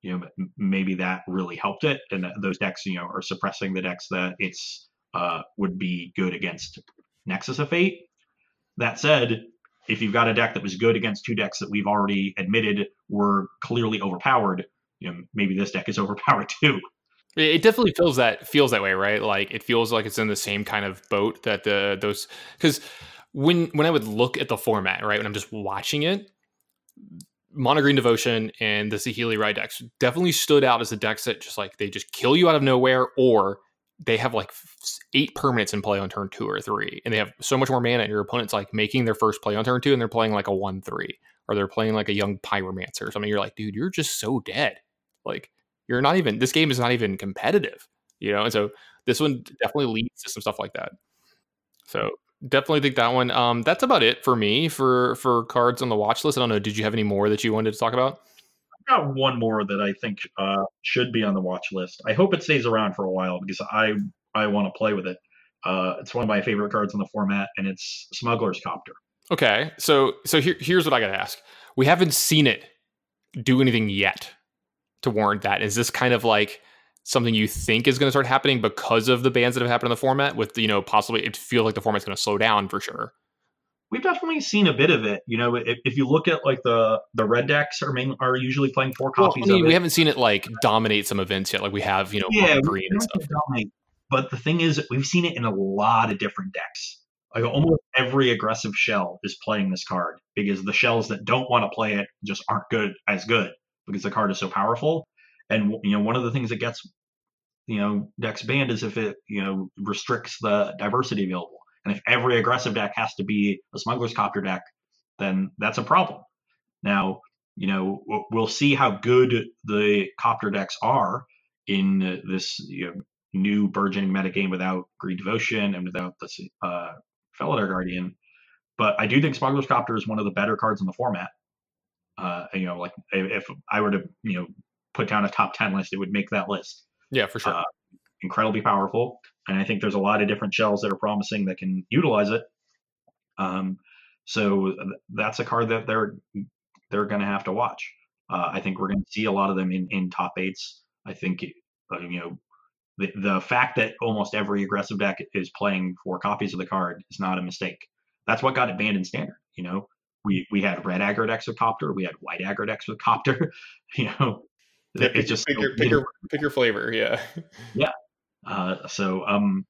Speaker 2: you know maybe that really helped it and those decks you know are suppressing the decks that it's uh, would be good against nexus of fate That said, if you've got a deck that was good against two decks that we've already admitted were clearly overpowered, you know, maybe this deck is overpowered too.
Speaker 1: It definitely feels that feels that way, right? Like it feels like it's in the same kind of boat that the those because when when I would look at the format, right, when I'm just watching it, Mono Green Devotion and the Saheeli Rai decks definitely stood out as the decks that just like they just kill you out of nowhere, or they have like eight permanents in play on turn two or three, and they have so much more mana, and your opponent's like making their first play on turn two, and they're playing like a one three, or they're playing like a young pyromancer or something. You're like, dude, you're just so dead. Like you're not even this game is not even competitive, you know. And so this one definitely leads to some stuff like that. So definitely think that one. Um, that's about it for me for for cards on the watch list. I don't know. Did you have any more that you wanted to talk about?
Speaker 2: I've got one more that I think uh, should be on the watch list. I hope it stays around for a while because I I want to play with it. Uh, it's one of my favorite cards in the format, and it's Smuggler's Copter.
Speaker 1: Okay, so so here, here's what I got to ask. We haven't seen it do anything yet to warrant that. Is this kind of like something you think is going to start happening because of the bans that have happened in the format? With you know possibly it feels like the format's going to slow down for sure.
Speaker 2: We've definitely seen a bit of it. You know, if, if you look at like the the red decks are main, are usually playing four copies.
Speaker 1: Well, I mean,
Speaker 2: we
Speaker 1: haven't seen it like dominate some events yet. Like we have, you know,
Speaker 2: yeah,
Speaker 1: green and stuff.
Speaker 2: Dominate. But the thing is, we've seen it in a lot of different decks. Like almost every aggressive shell is playing this card because the shells that don't want to play it just aren't good as good because the card is so powerful. And you know, one of the things that gets you know decks banned is if it you know restricts the diversity available. And if every aggressive deck has to be a smuggler's copter deck, then that's a problem. Now, you know, we'll see how good the copter decks are in this you know, new burgeoning metagame without Green Devotion and without the uh, Felidar Guardian. But I do think Smuggler's Copter is one of the better cards in the format. Uh, you know, like if I were to, you know, put down a top 10 list, it would make that list.
Speaker 1: Yeah, for sure. Uh,
Speaker 2: incredibly powerful. And I think there's a lot of different shells that are promising that can utilize it. Um, so that's a card that they're they're going to have to watch. Uh, I think we're going to see a lot of them in, in top eights. I think uh, you know the, the fact that almost every aggressive deck is playing four copies of the card is not a mistake. That's what got it banned in standard. You know, we we had red aggro decks with copter, we had white aggro decks with copter. You know,
Speaker 1: yeah, it's just pick your, pick your, pick your flavor. Yeah,
Speaker 2: yeah. Uh, so um,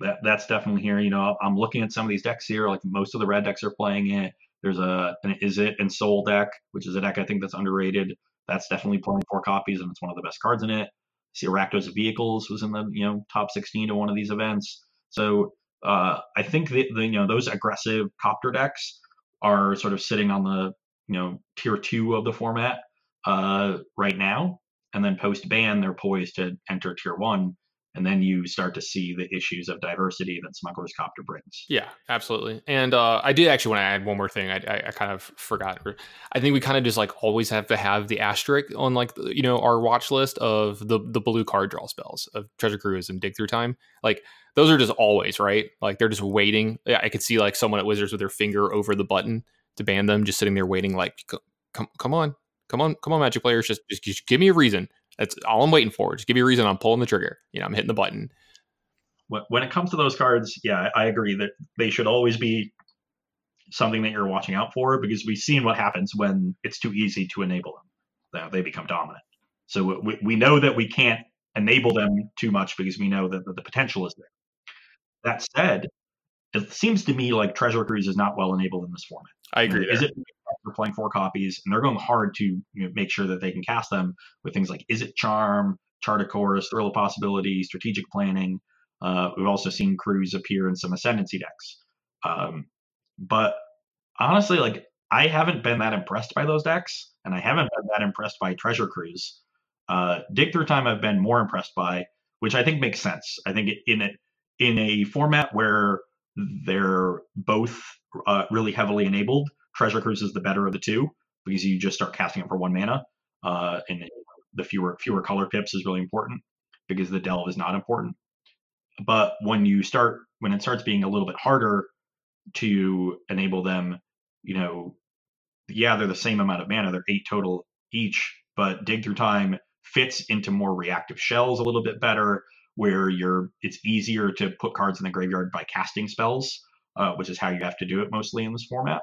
Speaker 2: that that's definitely here. You know, I'm looking at some of these decks here. Like most of the red decks are playing it. There's a an it and Soul deck, which is a deck I think that's underrated. That's definitely playing four copies, and it's one of the best cards in it see Rakdos Vehicles was in the you know top 16 to one of these events. So uh, I think that the, you know those aggressive copter decks are sort of sitting on the you know tier two of the format uh, right now, and then post ban they're poised to enter tier one and then you start to see the issues of diversity that Smuggler's Copter brings.
Speaker 1: Yeah, absolutely. And uh, I did actually want to add one more thing. I, I, I, kind of forgot. I think we kind of just like always have to have the asterisk on like you know our watch list of the the blue card draw spells of Treasure Cruise and Dig Through Time. Like those are just always right. Like they're just waiting. Yeah I could see like someone at Wizards with their finger over the button to ban them, just sitting there waiting. Like, come come on, come on, come on, Magic players, just just, just give me a reason that's all I'm waiting for. Just give me a reason I'm pulling the trigger. You know, I'm hitting the button.
Speaker 2: When it comes to those cards, yeah, I agree that they should always be something that you're watching out for because we've seen what happens when it's too easy to enable them. They become dominant. So we, we know that we can't enable them too much because we know that the potential is there. That said, it seems to me like Treasure Cruise is not well enabled in this format.
Speaker 1: I agree.
Speaker 2: Is it they're playing four copies and they're going hard to you know, make sure that they can cast them with things like Izzet Charm, Chart a Course, Thrill of Possibility, Strategic Planning. Uh, we've also seen Cruise appear in some Ascendancy decks. Um, but honestly, like I haven't been that impressed by those decks, and I haven't been that impressed by Treasure Cruise. Uh, Dig Through Time, I've been more impressed by, which I think makes sense. I think in it in a format where they're both uh, really heavily enabled, Treasure Cruise is the better of the two because you just start casting it for one mana, uh, and the fewer fewer color pips is really important because the delve is not important. But when you start when it starts being a little bit harder to enable them, you know, yeah, they're the same amount of mana. They're eight total each, but dig through time fits into more reactive shells a little bit better, where you're it's easier to put cards in the graveyard by casting spells uh, which is how you have to do it mostly in this format.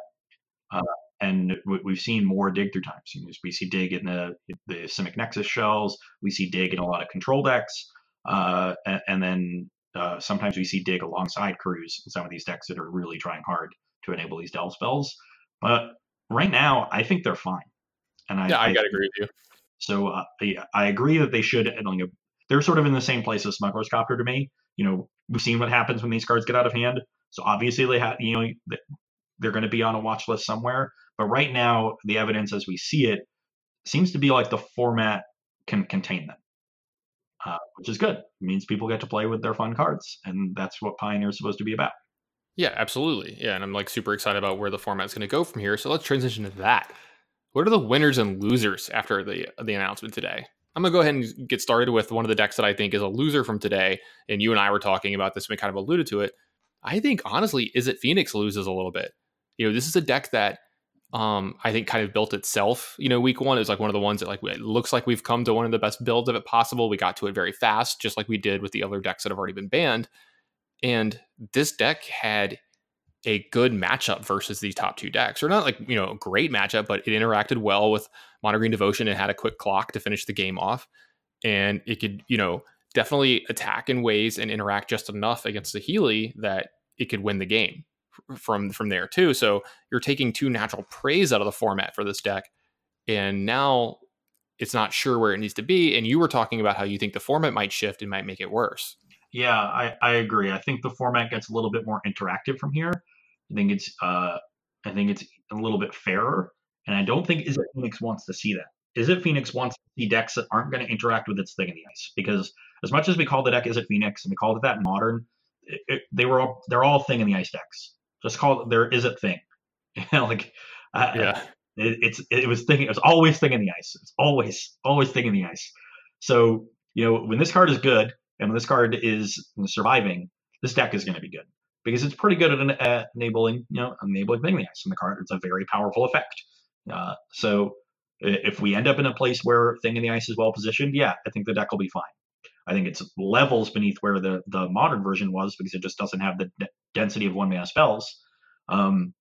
Speaker 2: Uh, and we've seen more dig through times. You know, We see dig in the the Simic Nexus shells. We see dig in a lot of control decks, uh, and, and, then uh, sometimes we see dig alongside Cruise in some of these decks that are really trying hard to enable these delve spells. But right now, I think they're fine.
Speaker 1: And I, yeah, I, I gotta agree with you.
Speaker 2: So uh, I agree that they should. They're sort of in the same place as Smuggler's Copter to me. You know, we've seen what happens when these cards get out of hand. So obviously they have, you know, they're going to be on a watch list somewhere. But right now, the evidence as we see it seems to be like the format can contain them, uh, which is good. It means people get to play with their fun cards, and that's what Pioneer is supposed to be about.
Speaker 1: Yeah, absolutely. Yeah, and I'm like super excited about where the format's going to go from here. So let's transition to that. What are the winners and losers after the the announcement today? I'm gonna go ahead and get started with one of the decks that I think is a loser from today. And you and I were talking about this, and we kind of alluded to it. I think honestly, Izzet Phoenix loses a little bit. You know, this is a deck that um, I think kind of built itself. You know, week one is like one of the ones that like it looks like we've come to one of the best builds of it possible. We got to it very fast, just like we did with the other decks that have already been banned. And this deck had a good matchup versus these top two decks, or not like you know a great matchup, but it interacted well with Mono Green Devotion and had a quick clock to finish the game off, and it could you know definitely attack in ways and interact just enough against the Saheeli that it could win the game from from there too. So you're taking two natural praise out of the format for this deck, and now it's not sure where it needs to be. And you were talking about how you think the format might shift and might make it worse.
Speaker 2: Yeah, I, I agree. I think the format gets a little bit more interactive from here. I think it's uh, I think it's a little bit fairer, and I don't think Izzet Phoenix wants to see that. Izzet Phoenix wants to see decks that aren't going to interact with its thing in the ice because as much as we call the deck Izzet Phoenix and we called it that modern, it, it, they were all they're all thing in the ice decks. Just call it there is a thing. like uh, yeah, it, it's it was thinking It was always thing in the ice. It's always always thing in the ice. So you know when this card is good and when this card is surviving, this deck is going to be good because it's pretty good at, at enabling you know enabling thing in the ice in the card. It's a very powerful effect. Uh, so if we end up in a place where thing in the ice is well positioned, yeah, I think the deck will be fine. I think it's levels beneath where the the modern version was because it just doesn't have the density of one mana spells. Um,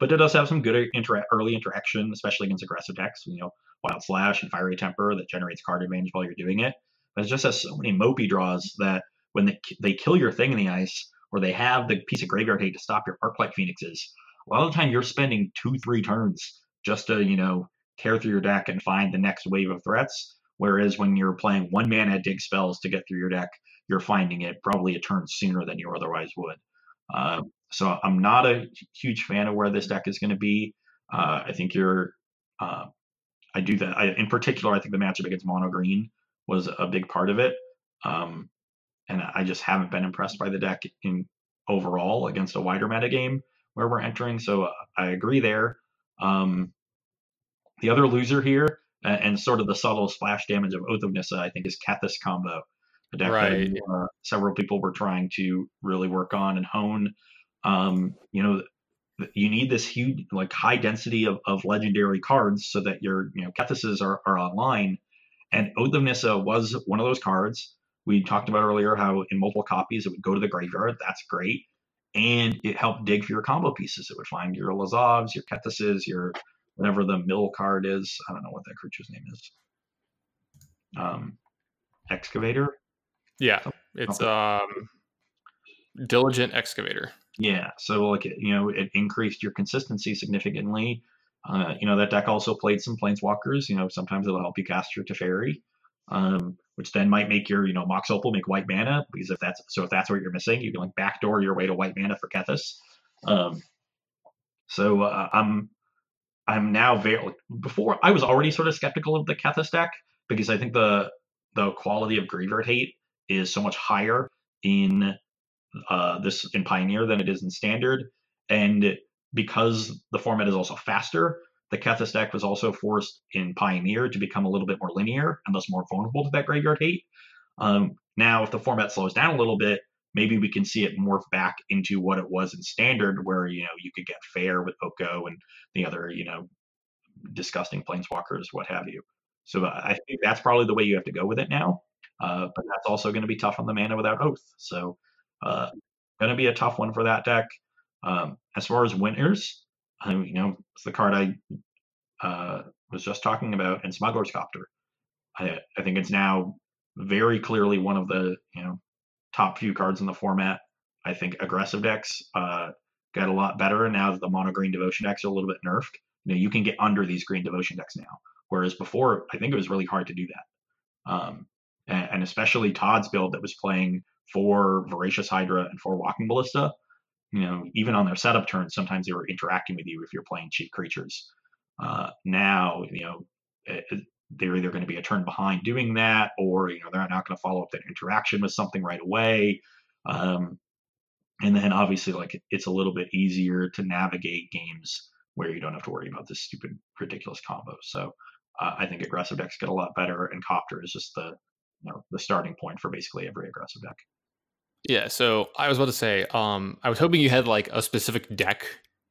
Speaker 2: but it does have some good inter- early interaction, especially against aggressive decks. You know, Wild Slash and Fiery Temper that generates card advantage while you're doing it. But it just has so many mopey draws that when they they kill your thing in the ice, or they have the piece of graveyard hate to stop your Arclight Phoenixes, a lot of the time you're spending two three turns just to you know tear through your deck and find the next wave of threats. Whereas when you're playing one mana dig spells to get through your deck, you're finding it probably a turn sooner than you otherwise would. Uh, so I'm not a huge fan of where this deck is going to be. Uh, I think you're. Uh, I do that. I, in particular, I think the matchup against Mono Green was a big part of it. Um, and I just haven't been impressed by the deck in overall against a wider meta game where we're entering. So I agree there. Um, the other loser here and, and sort of the subtle splash damage of Oath of Nissa, I think, is Kethis combo. A deck right. uh, several people were trying to really work on and hone. Um, you know, you need this huge, like high density of, of legendary cards so that your, you know, Kethises are, are online. And Oath of Nissa was one of those cards. We talked about earlier how in multiple copies it would go to the graveyard. That's great. And it helped dig for your combo pieces. It would find your Lazavs, your Kethises, your whatever the mill card is. I don't know what that creature's name is. Um, excavator.
Speaker 1: Yeah, it's um, diligent excavator.
Speaker 2: Yeah, so like you know, it increased your consistency significantly. Uh, you know that deck also played some planeswalkers. You know, sometimes it'll help you cast your Teferi, um, which then might make your you know Mox Opal make white mana because if that's so if that's what you're missing, you can like backdoor your way to white mana for Kethis. Um, so uh, I'm I'm now very before I was already sort of skeptical of the Kethis deck because I think the the quality of graveyard hate is so much higher in uh, this in Pioneer than it is in Standard, and because the format is also faster, the Kethis deck was also forced in Pioneer to become a little bit more linear and thus more vulnerable to that graveyard hate. Um, now, if the format slows down a little bit, maybe we can see it morph back into what it was in standard, where you know you could get fair with Oko and the other you know disgusting planeswalkers, what have you. So uh, I think that's probably the way you have to go with it now. Uh, but that's also going to be tough on the mana without Oath. So uh, going to be a tough one for that deck. Um, as far as winners, you know, it's the card I uh, was just talking about in Smuggler's Copter. I, I think it's now very clearly one of the you know top few cards in the format. I think aggressive decks uh, got a lot better now that the mono green devotion decks are a little bit nerfed. You know, you can get under these green devotion decks now, whereas before I think it was really hard to do that. Um, and, especially Todd's build that was playing for Voracious Hydra and for Walking Ballista. You know, even on their setup turns, sometimes they were interacting with you if you're playing cheap creatures. Uh, now, you know, it, they're either going to be a turn behind doing that, or you know, they're not going to follow up that interaction with something right away. Um, and then obviously, like it's a little bit easier to navigate games where you don't have to worry about this stupid, ridiculous combo. So uh, I think aggressive decks get a lot better, and Copter is just the you know, the starting point for basically every aggressive deck.
Speaker 1: Yeah, so I was about to say, um, I was hoping you had like a specific deck,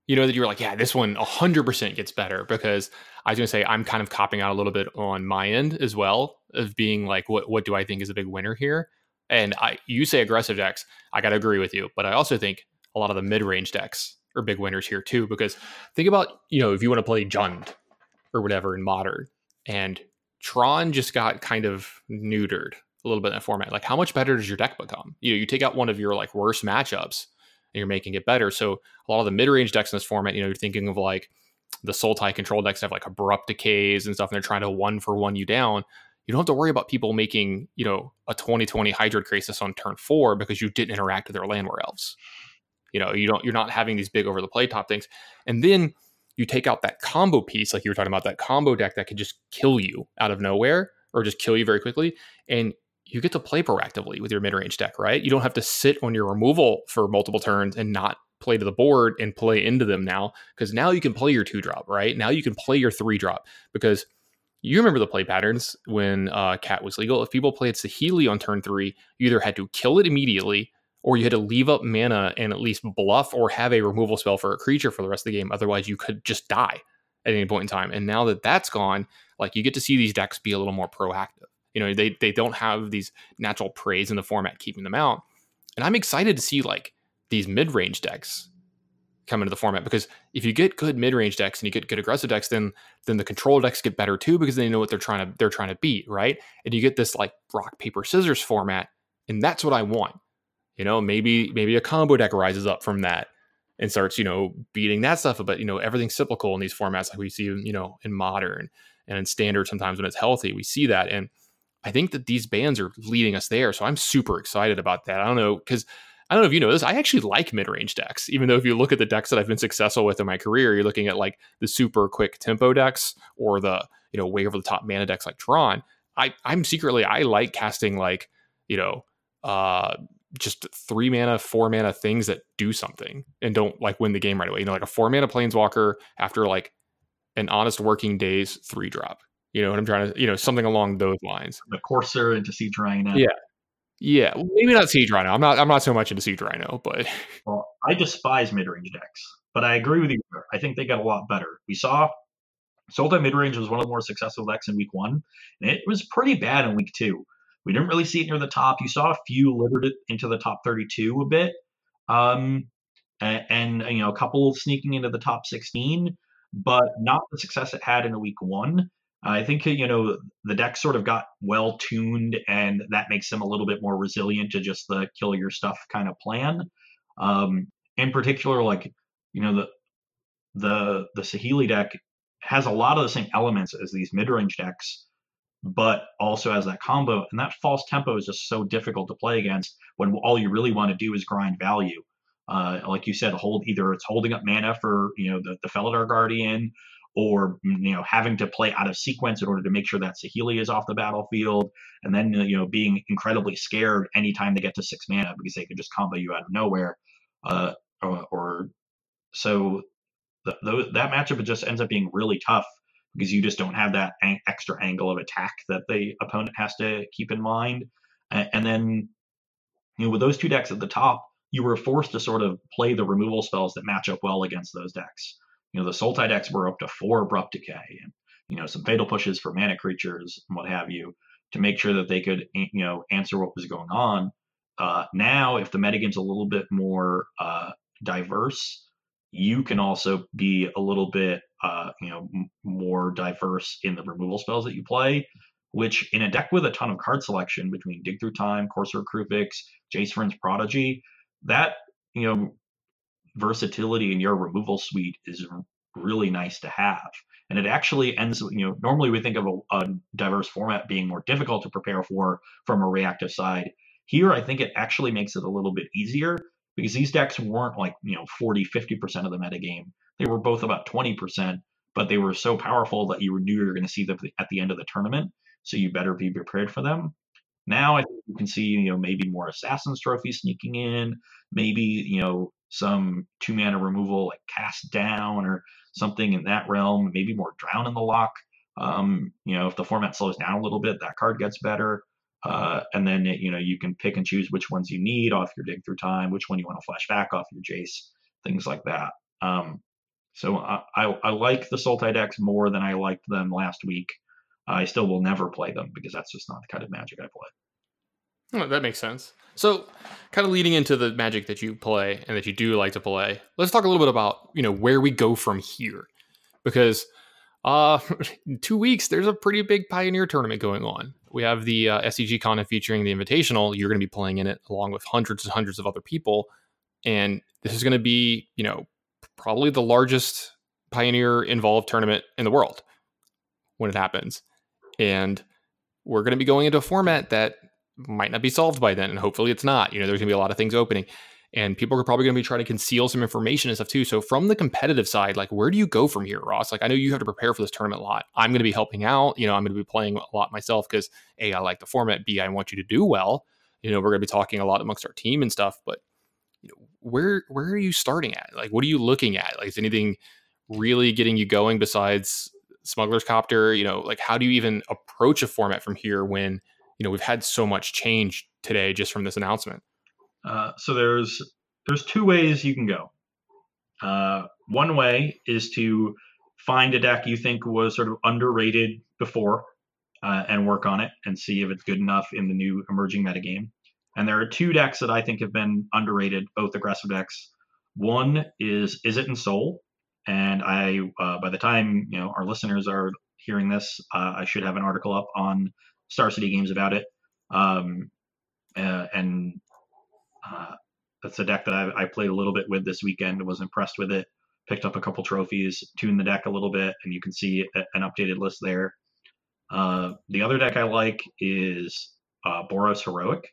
Speaker 1: you know, that you were like, yeah, this one 100% gets better because I was going to say I'm kind of copping out a little bit on my end as well of being like, what what do I think is a big winner here? And I, you say aggressive decks, I got to agree with you, but I also think a lot of the mid range decks are big winners here too because think about you know if you want to play Jund or whatever in modern, and Tron just got kind of neutered a little bit in that format. Like, how much better does your deck become? You know, you take out one of your like worst matchups and you're making it better. So a lot of the mid range decks in this format, you know, you're thinking of like the Sultai control decks have like abrupt decays and stuff, and they're trying to one for one you down. You don't have to worry about people making, you know, a 2020 Hydroid Krasis on turn four because you didn't interact with their Llanowar Elves. You know, you don't you're not having these big over the play top things. And then you take out that combo piece, like you were talking about, that combo deck that could just kill you out of nowhere or just kill you very quickly. And you get to play proactively with your mid range deck, right? You don't have to sit on your removal for multiple turns and not play to the board and play into them now because now you can play your two drop, right? Now you can play your three drop because you remember the play patterns when uh, Cat was legal. If people played Saheeli on turn three, you either had to kill it immediately or you had to leave up mana and at least bluff or have a removal spell for a creature for the rest of the game. Otherwise, you could just die at any point in time. And now that that's gone, like you get to see these decks be a little more proactive. You know, they they don't have these natural praise in the format keeping them out. And I'm excited to see like these mid range decks come into the format because if you get good mid range decks and you get good aggressive decks, then then the control decks get better too because they know what they're trying to they're trying to beat, right? And you get this like rock paper scissors format, and that's what I want. You know, maybe maybe a combo deck rises up from that and starts, you know, beating that stuff. But you know, everything's cyclical in these formats, like we see, you know, in modern and in standard. Sometimes when it's healthy, we see that, and I think that these bands are leading us there. So I'm super excited about that. I don't know because I don't know if you know this. I actually like mid range decks, even though if you look at the decks that I've been successful with in my career, you're looking at like the super quick tempo decks or the you know way over the top mana decks like Tron. I I'm secretly I like casting like you know uh just three mana, four mana things that do something and don't like win the game right away. You know, like a four mana planeswalker after like an honest working days three drop. You know what I'm trying to, you know, something along those lines.
Speaker 2: The Courser into Siege Rhino.
Speaker 1: Yeah. Yeah. Well, maybe not Siege Rhino. I'm not I'm not so much into Siege Rhino, but
Speaker 2: well, I despise mid range decks. But I agree with you. I think they got a lot better. We saw Sultai mid range was one of the more successful decks in week one, and it was pretty bad in week two. We didn't really see it near the top. You saw a few livered it into the top 32 a bit, um, and, and, you know a couple sneaking into the top 16, but not the success it had in week one. I think you know the deck sort of got well tuned, and that makes them a little bit more resilient to just the kill your stuff kind of plan. Um, in particular, like you know the the the Saheeli deck has a lot of the same elements as these mid range decks, but also has that combo. And that false tempo is just so difficult to play against when all you really want to do is grind value. Uh, like you said, hold either it's holding up mana for you know the, the Felidar Guardian, or you know having to play out of sequence in order to make sure that Saheeli is off the battlefield, and then you know being incredibly scared anytime they get to six mana because they can just combo you out of nowhere, uh, or, or so that matchup just ends up being really tough because you just don't have that an- extra angle of attack that the opponent has to keep in mind. And, and then, you know, with those two decks at the top, you were forced to sort of play the removal spells that match up well against those decks. You know, the Sultai decks were up to four abrupt decay and, you know, some fatal pushes for mana creatures and what have you to make sure that they could, you know, answer what was going on. Uh, now, if the metagame's a little bit more uh, diverse, you can also be a little bit, uh, you know, m- more diverse in the removal spells that you play. Which in a deck with a ton of card selection between Dig Through Time, Courser Kruphix, Jace Vryn's Prodigy, that you know versatility in your removal suite is really nice to have. And it actually ends, you know, normally we think of a, a, diverse format being more difficult to prepare for from a reactive side. Here, I think it actually makes it a little bit easier because these decks weren't like, you know, 40, 50% of the metagame. They were both about 20%, but they were so powerful that you knew you were going to see them at the end of the tournament. So you better be prepared for them. Now I think you can see, you know, maybe more Assassin's Trophy sneaking in, maybe, you know, some two mana removal like cast down or something in that realm, maybe more Drown in the Loch. Um, you know, if the format slows down a little bit, that card gets better. Uh, and then it, you know you can pick and choose which ones you need off your dig through time, which one you want to flash back off your Jace, things like that. Um, so I, I, I, like the Sultai decks more than I liked them last week. I still will never play them because that's just not the kind of magic I play.
Speaker 1: That makes sense. So, kind of leading into the magic that you play and that you do like to play, let's talk a little bit about you know where we go from here, because uh, in two weeks there's a pretty big Pioneer tournament going on. We have the uh, SCG Con featuring the Invitational. You're going to be playing in it along with hundreds and hundreds of other people, and this is going to be you know probably the largest Pioneer involved tournament in the world when it happens, and we're going to be going into a format that might not be solved by then, and hopefully it's not. You know, there's gonna be a lot of things opening, and people are probably gonna be trying to conceal some information and stuff too. So from the competitive side, like where do you go from here, Ross? Like I know you have to prepare for this tournament a lot. I'm gonna be helping out. You know, I'm gonna be playing a lot myself because a I like the format. B I want you to do well. You know, we're gonna be talking a lot amongst our team and stuff, but you know, where where are you starting at? Like, what are you looking at? Like, is anything really getting you going besides Smuggler's Copter? You know, like how do you even approach a format from here when you know we've had so much change today just from this announcement.
Speaker 2: Uh, so there's there's two ways you can go. Uh, one way is to find a deck you think was sort of underrated before uh, and work on it and see if it's good enough in the new emerging metagame. And there are two decks that I think have been underrated, both aggressive decks. One is Izzet Ensoul and I uh, by the time you know our listeners are hearing this, uh, I should have an article up on Star City Games about it. Um, uh, and uh, that's a deck that I, I, played a little bit with this weekend. Was impressed with it. Picked up a couple trophies, tuned the deck a little bit, and you can see an updated list there. Uh, the other deck I like is uh, Boros Heroic.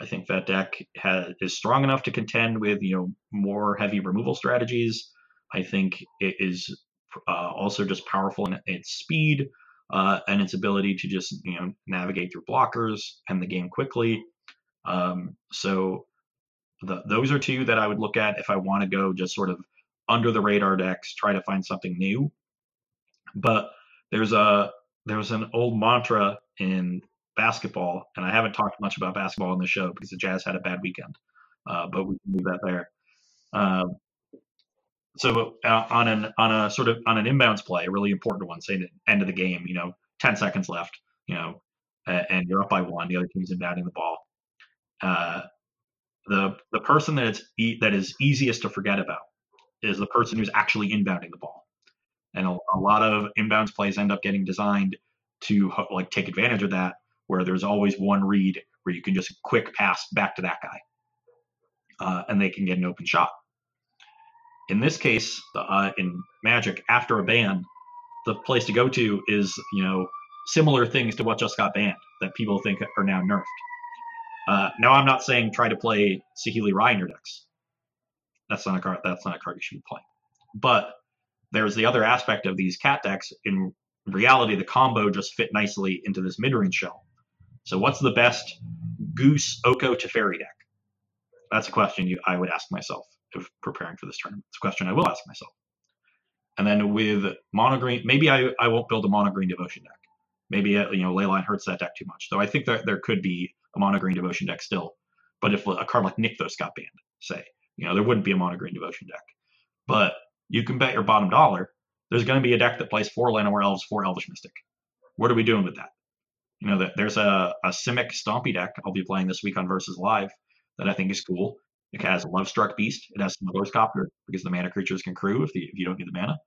Speaker 2: I think that deck has, is strong enough to contend with you know more heavy removal strategies. I think it is uh, also just powerful in its speed, uh, and its ability to just you know navigate through blockers and the game quickly. Um, so the, those are two that I would look at if I want to go just sort of under the radar decks, try to find something new. But there's a there's an old mantra in basketball, and I haven't talked much about basketball on the show because the Jazz had a bad weekend. Uh, but we can leave that there. Uh, so uh, on an on a sort of on an inbounds play, a really important one, say the end of the game, you know, ten seconds left, you know, uh, and you're up by one, the other team's inbounding the ball. The the person that is e- that is easiest to forget about is the person who's actually inbounding the ball, and a, a lot of inbounds plays end up getting designed to like take advantage of that, where there's always one read where you can just quick pass back to that guy, uh, and they can get an open shot in this case, uh, in Magic, after a ban, the place to go to is you know similar things to what just got banned that people think are now nerfed. Uh, now, I'm not saying try to play Saheeli Rai in your decks. That's not a card. That's not a card you should be playing. But there's the other aspect of these cat decks. In reality, the combo just fit nicely into this mid-range shell. So, what's the best Goose Oko Teferi deck? That's a question you I would ask myself if preparing for this tournament? It's a question I will ask myself. And then with mono green, maybe I, I won't build a mono green devotion deck. Maybe uh, you know Leyline hurts that deck too much. Though I think that there could be a mono green devotion deck still. But if a card like Nykthos got banned, say, you know, there wouldn't be a mono green devotion deck. But you can bet your bottom dollar there's going to be a deck that plays four Llanowar Elves, four Elvish Mystic. What are we doing with that? You know, there's a, a Simic Stompy deck I'll be playing this week on Versus Live that I think is cool It has Lovestruck Beast. It has Smuggler's Copter because the mana creatures can crew if, the, if you don't need the mana,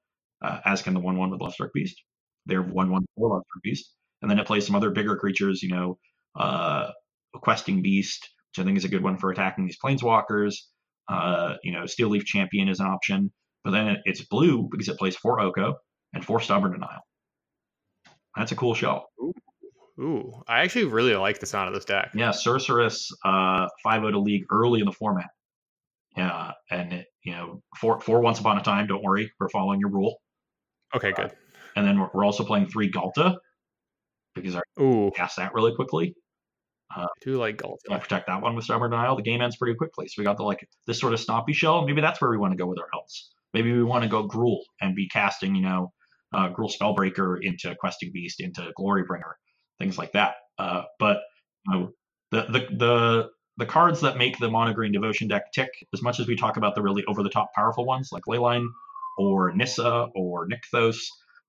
Speaker 2: uh, as can the 1 1 with Lovestruck Beast. They're 1 1 4 Lovestruck Beast. And then it plays some other bigger creatures, you know, uh, Questing Beast, which I think is a good one for attacking these Planeswalkers. Uh, you know, Steel Leaf Champion is an option. But then it's blue because it plays 4 Oko and 4 Stubborn Denial. That's a cool show.
Speaker 1: Ooh. Ooh, I actually really like the sound of this deck.
Speaker 2: Yeah, Sorceress, uh, five out of league early in the format. Yeah, and it, you know, four four once upon a time. Don't worry, we're following your rule.
Speaker 1: Okay, good. Uh,
Speaker 2: and then we're, we're, also playing three Ghalta because I
Speaker 1: Ooh.
Speaker 2: cast that really quickly.
Speaker 1: Uh, I do like Ghalta.
Speaker 2: I protect that one with Stubborn Denial. The game ends pretty quickly, so we got the like this sort of stompy shell. Maybe that's where we want to go with our helps. Maybe we want to go Gruul and be casting, you know, uh, Gruul Spellbreaker into Questing Beast into Glorybringer, things like that. Uh, but you know, the the the the cards that make the mono green devotion deck tick, as much as we talk about the really over the top powerful ones like Leyline or Nissa or Nykthos,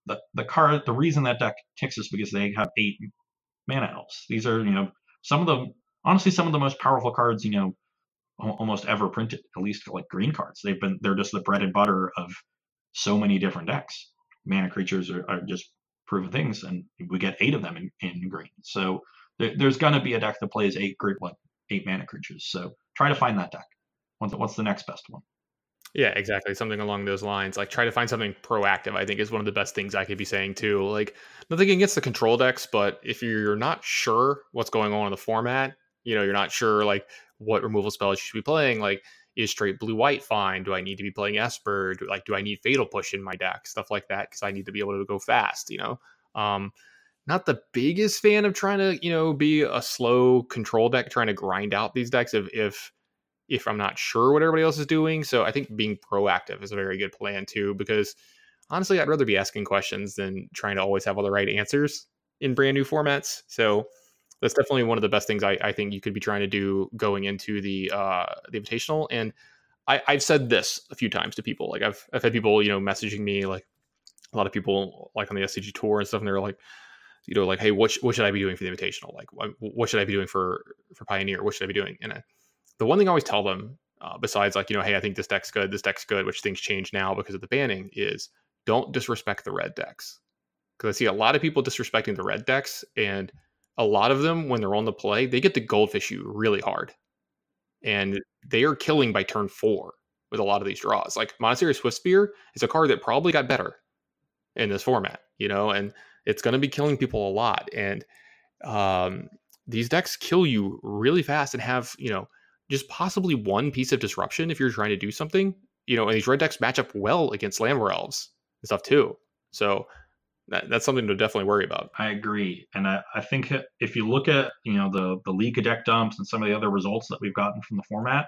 Speaker 2: the the card the reason that deck ticks is because they have eight mana elves. These are you know some of the honestly some of the most powerful cards you know almost ever printed. At least like green cards. They've been they're just the bread and butter of so many different decks. Mana creatures are, are just proven things, and we get eight of them in, in green. So there, there's going to be a deck that plays eight green, like eight mana creatures. So try to find that deck. What's, what's the next best one?
Speaker 1: Yeah, exactly. Something along those lines. Like try to find something proactive, I think is one of the best things I could be saying too. Like nothing against the control decks, but if you're not sure what's going on in the format, you know, you're not sure like what removal spells you should be playing, like is straight blue white fine? Do I need to be playing Esper? Do, like do I need fatal push in my deck? Stuff like that because I need to be able to go fast, you know. Um not the biggest fan of trying to, you know, be a slow control deck, trying to grind out these decks if if if I'm not sure what everybody else is doing. So I think being proactive is a very good plan too, because honestly, I'd rather be asking questions than trying to always have all the right answers in brand new formats. So that's definitely one of the best things I, I think you could be trying to do going into the uh, the invitational. And I, I've said this a few times to people. Like I've I've had people, you know, messaging me like a lot of people like on the SCG tour and stuff, and they're like, you know, like, hey, what, sh- what should I be doing for the invitational? Like, what, should I be doing for for Pioneer? What should I be doing? And I, the one thing I always tell them, uh, besides like, you know, hey, I think this deck's good, this deck's good, which things change now because of the banning, is don't disrespect the red decks. Because I see a lot of people disrespecting the red decks, and a lot of them, when they're on the play, they get the goldfish you really hard. And they are killing by turn four with a lot of these draws. Like Monastery Swiftspear is a card that probably got better in this format, you know, and it's going to be killing people a lot. And um, these decks kill you really fast and have, you know, just possibly one piece of disruption if you're trying to do something. You know, and these red decks match up well against Llanowar Elves and stuff too. So that, that's something to definitely worry about.
Speaker 2: I agree, and I, I think if you look at you know the the league deck dumps and some of the other results that we've gotten from the format,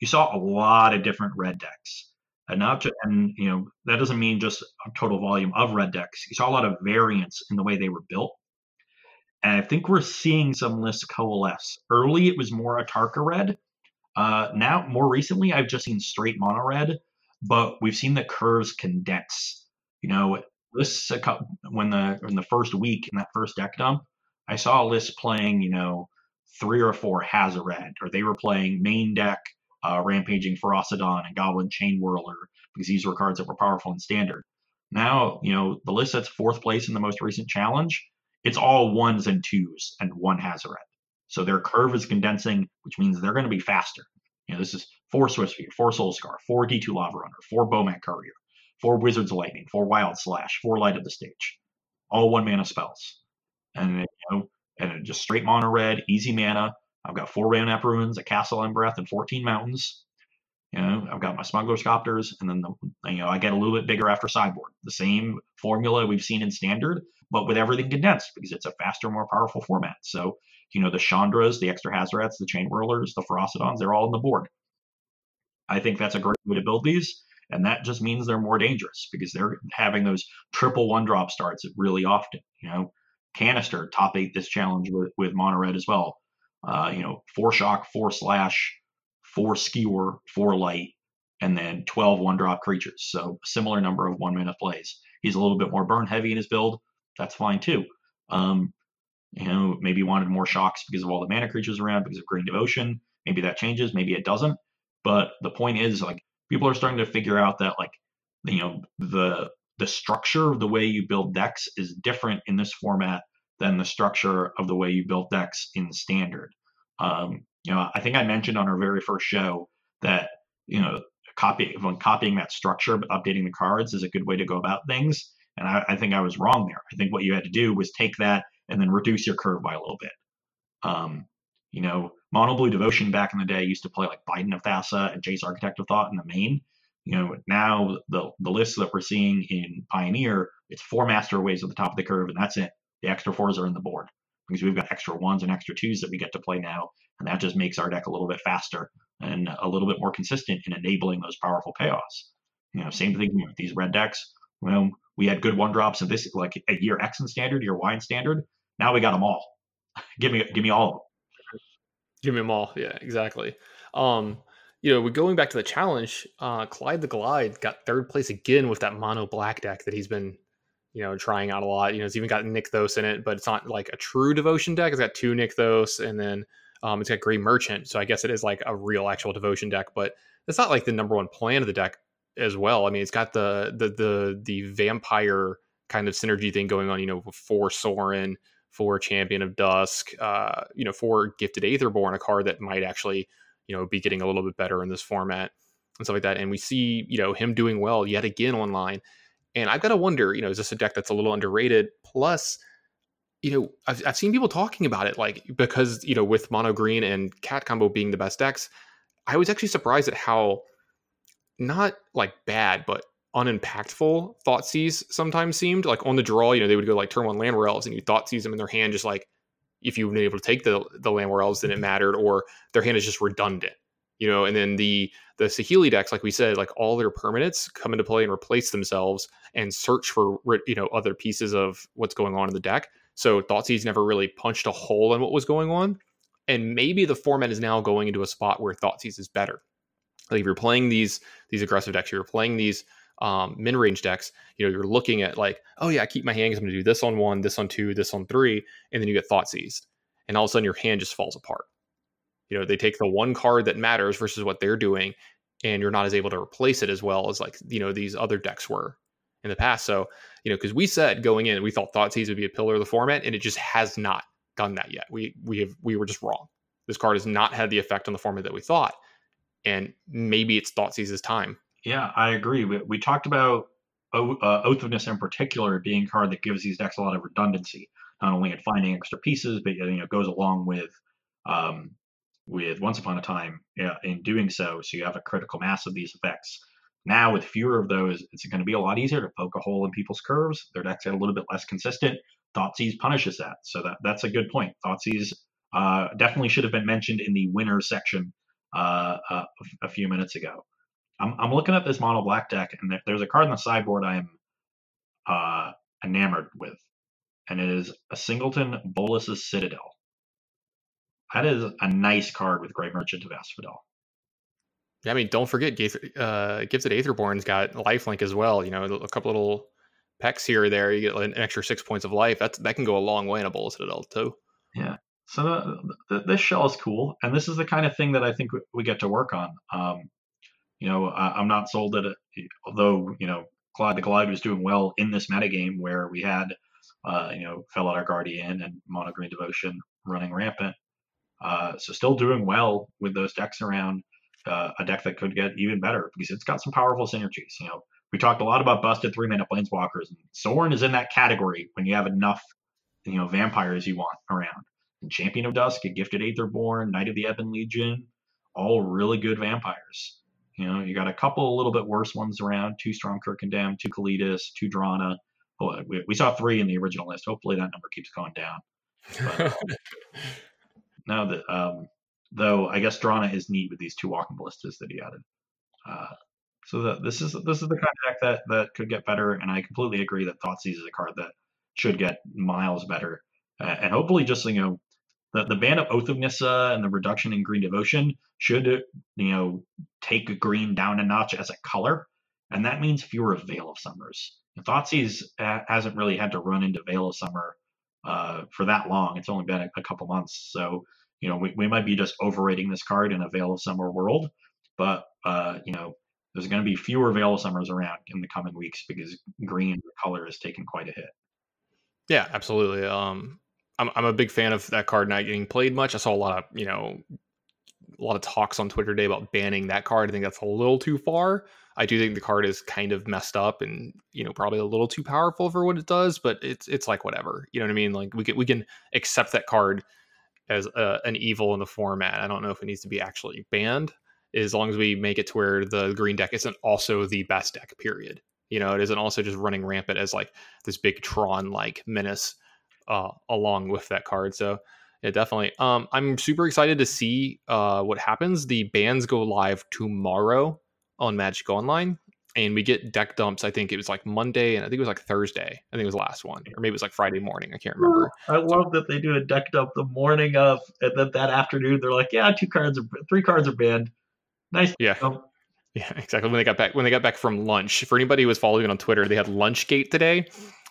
Speaker 2: you saw a lot of different red decks and not just, and you know that doesn't mean just a total volume of red decks. You saw a lot of variance in the way they were built, and I think we're seeing some lists coalesce. Early, it was more Atarka red. Uh, now, more recently, I've just seen straight mono red, but we've seen the curves condense. You know, lists when the in the first week in that first deck dump, I saw a list playing, you know, three or four Hazoret, or they were playing main deck uh, Rampaging Ferocidon and Goblin Chainwhirler because these were cards that were powerful in standard. Now, you know, the list that's fourth place in the most recent challenge, it's all ones and twos and one Hazoret. So their curve is condensing, which means they're going to be faster. You know, this is four Swiftspear, four Soul Scar, four Ghitu Lava Runner, four Bomat Courier, four Wizard's of Lightning, four Wild Slash, four Light Up the Stage. All one mana spells. And, you know, and just straight mono red, easy mana, I've got four Ramunap Ruins, a Castle Embereth, and 14 mountains. You know, I've got my Smuggler's Copters, and then the, you know I get a little bit bigger after Sideboard. The same formula we've seen in Standard, but with everything condensed because it's a faster, more powerful format. So you know the Chandras, the extra Hazorets, the Chain Whirlers, the Ferocidons, they're all on the board. I think that's a great way to build these, and that just means they're more dangerous because they're having those triple one drop starts really often. You know, Canister top eight this challenge with, with Mono Red as well uh, you know, four shock, four slash, four skewer, four light, and then 12 one drop creatures. So similar number of one minute plays. He's a little bit more burn heavy in his build. That's fine too. Um, you know, maybe wanted more shocks because of all the mana creatures around, because of Green Devotion. Maybe that changes. Maybe it doesn't. But the point is, like, people are starting to figure out that, like, you know, the the structure of the way you build decks is different in this format than the structure of the way you build decks in standard. Um, you know, I think I mentioned on our very first show that you know, copy when copying that structure but updating the cards is a good way to go about things. And I, I, think I was wrong there. I think what you had to do was take that and then reduce your curve by a little bit. Um, you know, Mono Blue Devotion back in the day used to play like Bident of Thassa and Jace Architect of Thought in the main. You know, now the the lists that we're seeing in Pioneer, it's four Master Waves at the top of the curve, and that's it. The extra fours are in the board because we've got extra ones and extra twos that we get to play now, and that just makes our deck a little bit faster and a little bit more consistent in enabling those powerful payoffs. You know, same thing with these red decks. Well, we had good one drops of this, like a year X in standard, year Y in standard. Now we got them all. give me, give me all of them.
Speaker 1: Give me them all. Yeah, exactly. Um, you know, we're going back to the challenge, uh, Clyde the Glide got third place again with that mono black deck that he's been, you know, trying out a lot. You know, it's even got Nykthos in it, but it's not like a true devotion deck. It's got two Nykthos and then um, it's got Gray Merchant. So I guess it is like a real actual devotion deck, but it's not like the number one plan of the deck as well. I mean, it's got the the the the vampire kind of synergy thing going on, you know, for Sorin, for Champion of Dusk, uh, you know, for Gifted Aetherborn, a card that might actually, you know, be getting a little bit better in this format and stuff like that. And we see, you know, him doing well yet again online. And I've got to wonder, you know, is this a deck that's a little underrated? Plus, you know, I've, I've seen people talking about it, like because you know, with mono green and cat combo being the best decks, I was actually surprised at how not like bad, but unimpactful Thoughtseize sometimes seemed. Like on the draw, you know, they would go like turn one Elves and you Thoughtseize them in their hand, just like if you were able to take the the Elves, then it mm-hmm. mattered, or their hand is just redundant. You know, and then the the Saheeli decks, like we said, like all their permanents come into play and replace themselves and search for you know other pieces of what's going on in the deck. So Thoughtseize never really punched a hole in what was going on. And maybe the format is now going into a spot where Thoughtseize is better. Like if you're playing these these aggressive decks, you're playing these um, min range decks, you know, you're looking at like, oh yeah, I keep my hand. I'm going to do this on one, this on two, this on three, and then you get thought seized, and all of a sudden your hand just falls apart. You know, they take the one card that matters versus what they're doing, and you're not as able to replace it as well as like you know these other decks were in the past. So you know, because we said going in, we thought Thoughtseize would be a pillar of the format, and it just has not done that yet. We we have we were just wrong. This card has not had the effect on the format that we thought, and maybe it's thought Thoughtseize's time.
Speaker 2: Yeah, I agree. We, we talked about o- uh, Oath of Nissa in particular being a card that gives these decks a lot of redundancy, not only in finding extra pieces, but you know goes along with um, with Once Upon a Time in doing so. So you have a critical mass of these effects. Now, with fewer of those, it's going to be a lot easier to poke a hole in people's curves. Their decks get a little bit less consistent. Thoughtseize punishes that. So that, that's a good point. Thoughtseizes uh, definitely should have been mentioned in the winners section uh, a few minutes ago. I'm, I'm looking at this mono black deck, and there's a card in the sideboard I am uh, enamored with, and it is a Singleton Bolas's Citadel. That is a nice card with Gray Merchant of Asphodel.
Speaker 1: Yeah, I mean, don't forget, uh, Gifted Aetherborn's got lifelink as well. You know, a couple little pecks here or there, you get an extra six points of life. That's that can go a long way in a Bolas Citadel too.
Speaker 2: Yeah. So the, the, this shell is cool, and this is the kind of thing that I think we get to work on. Um, you know, I, am not sold that, although you know, Clyde the Glide was doing well in this metagame where we had, uh, you know, Felidar Guardian and Mono Green Devotion running rampant. Uh, so still doing well with those decks around uh, a deck that could get even better because it's got some powerful synergies. You know, we talked a lot about busted three mana planeswalkers, and Sorin is in that category when you have enough, you know, vampires you want around. Champion of Dusk, a Gifted Aetherborn, Knight of the Ebon Legion, all really good vampires. You know, you got a couple a little bit worse ones around: two Stromkirk Condemned, two Kalitas, two Drana. Oh, we, we, saw three in the original list. Hopefully that number keeps going down. But, um, now that um, though I guess Drana is neat with these two walking ballistas that he added. Uh, so the, this is this is the kind of deck that that could get better, and I completely agree that Thoughtseize is a card that should get miles better, uh, and hopefully just you know the the ban of Oath of Nissa and the reduction in Green Devotion should you know take green down a notch as a color, and that means fewer Veil of Summers. Thoughtseize hasn't really had to run into Veil of Summer uh, for that long. It's only been a, a couple months, so you know, we, we might be just overrating this card in a Veil of Summer world, but uh, you know, there's going to be fewer Veil of Summers around in the coming weeks because green color has taken quite a hit.
Speaker 1: Yeah, absolutely. Um, I'm I'm a big fan of that card not getting played much. I saw a lot of you know a lot of talks on Twitter today about banning that card. I think that's a little too far. I do think the card is kind of messed up and you know probably a little too powerful for what it does, but it's it's like whatever. You know what I mean? Like we can we can accept that card as a, an evil in the format. I don't know if it needs to be actually banned as long as we make it to where the green deck isn't also the best deck. Period. You know, it isn't also just running rampant as like this big Tron like menace uh, along with that card. So yeah, definitely. Um, I'm super excited to see uh, what happens. The bans go live tomorrow on Magic Online, and we get deck dumps. I think it was like Monday, and I think it was like Thursday. I think it was the last one, or maybe it was like Friday morning. I can't remember.
Speaker 2: I love that they do a deck dump the morning of, and then that afternoon they're like, "Yeah, two cards, are, three cards are banned." Nice.
Speaker 1: Yeah. Dump. Yeah, exactly. When they got back, when they got back from lunch, for anybody who was following on Twitter, they had Lunchgate today.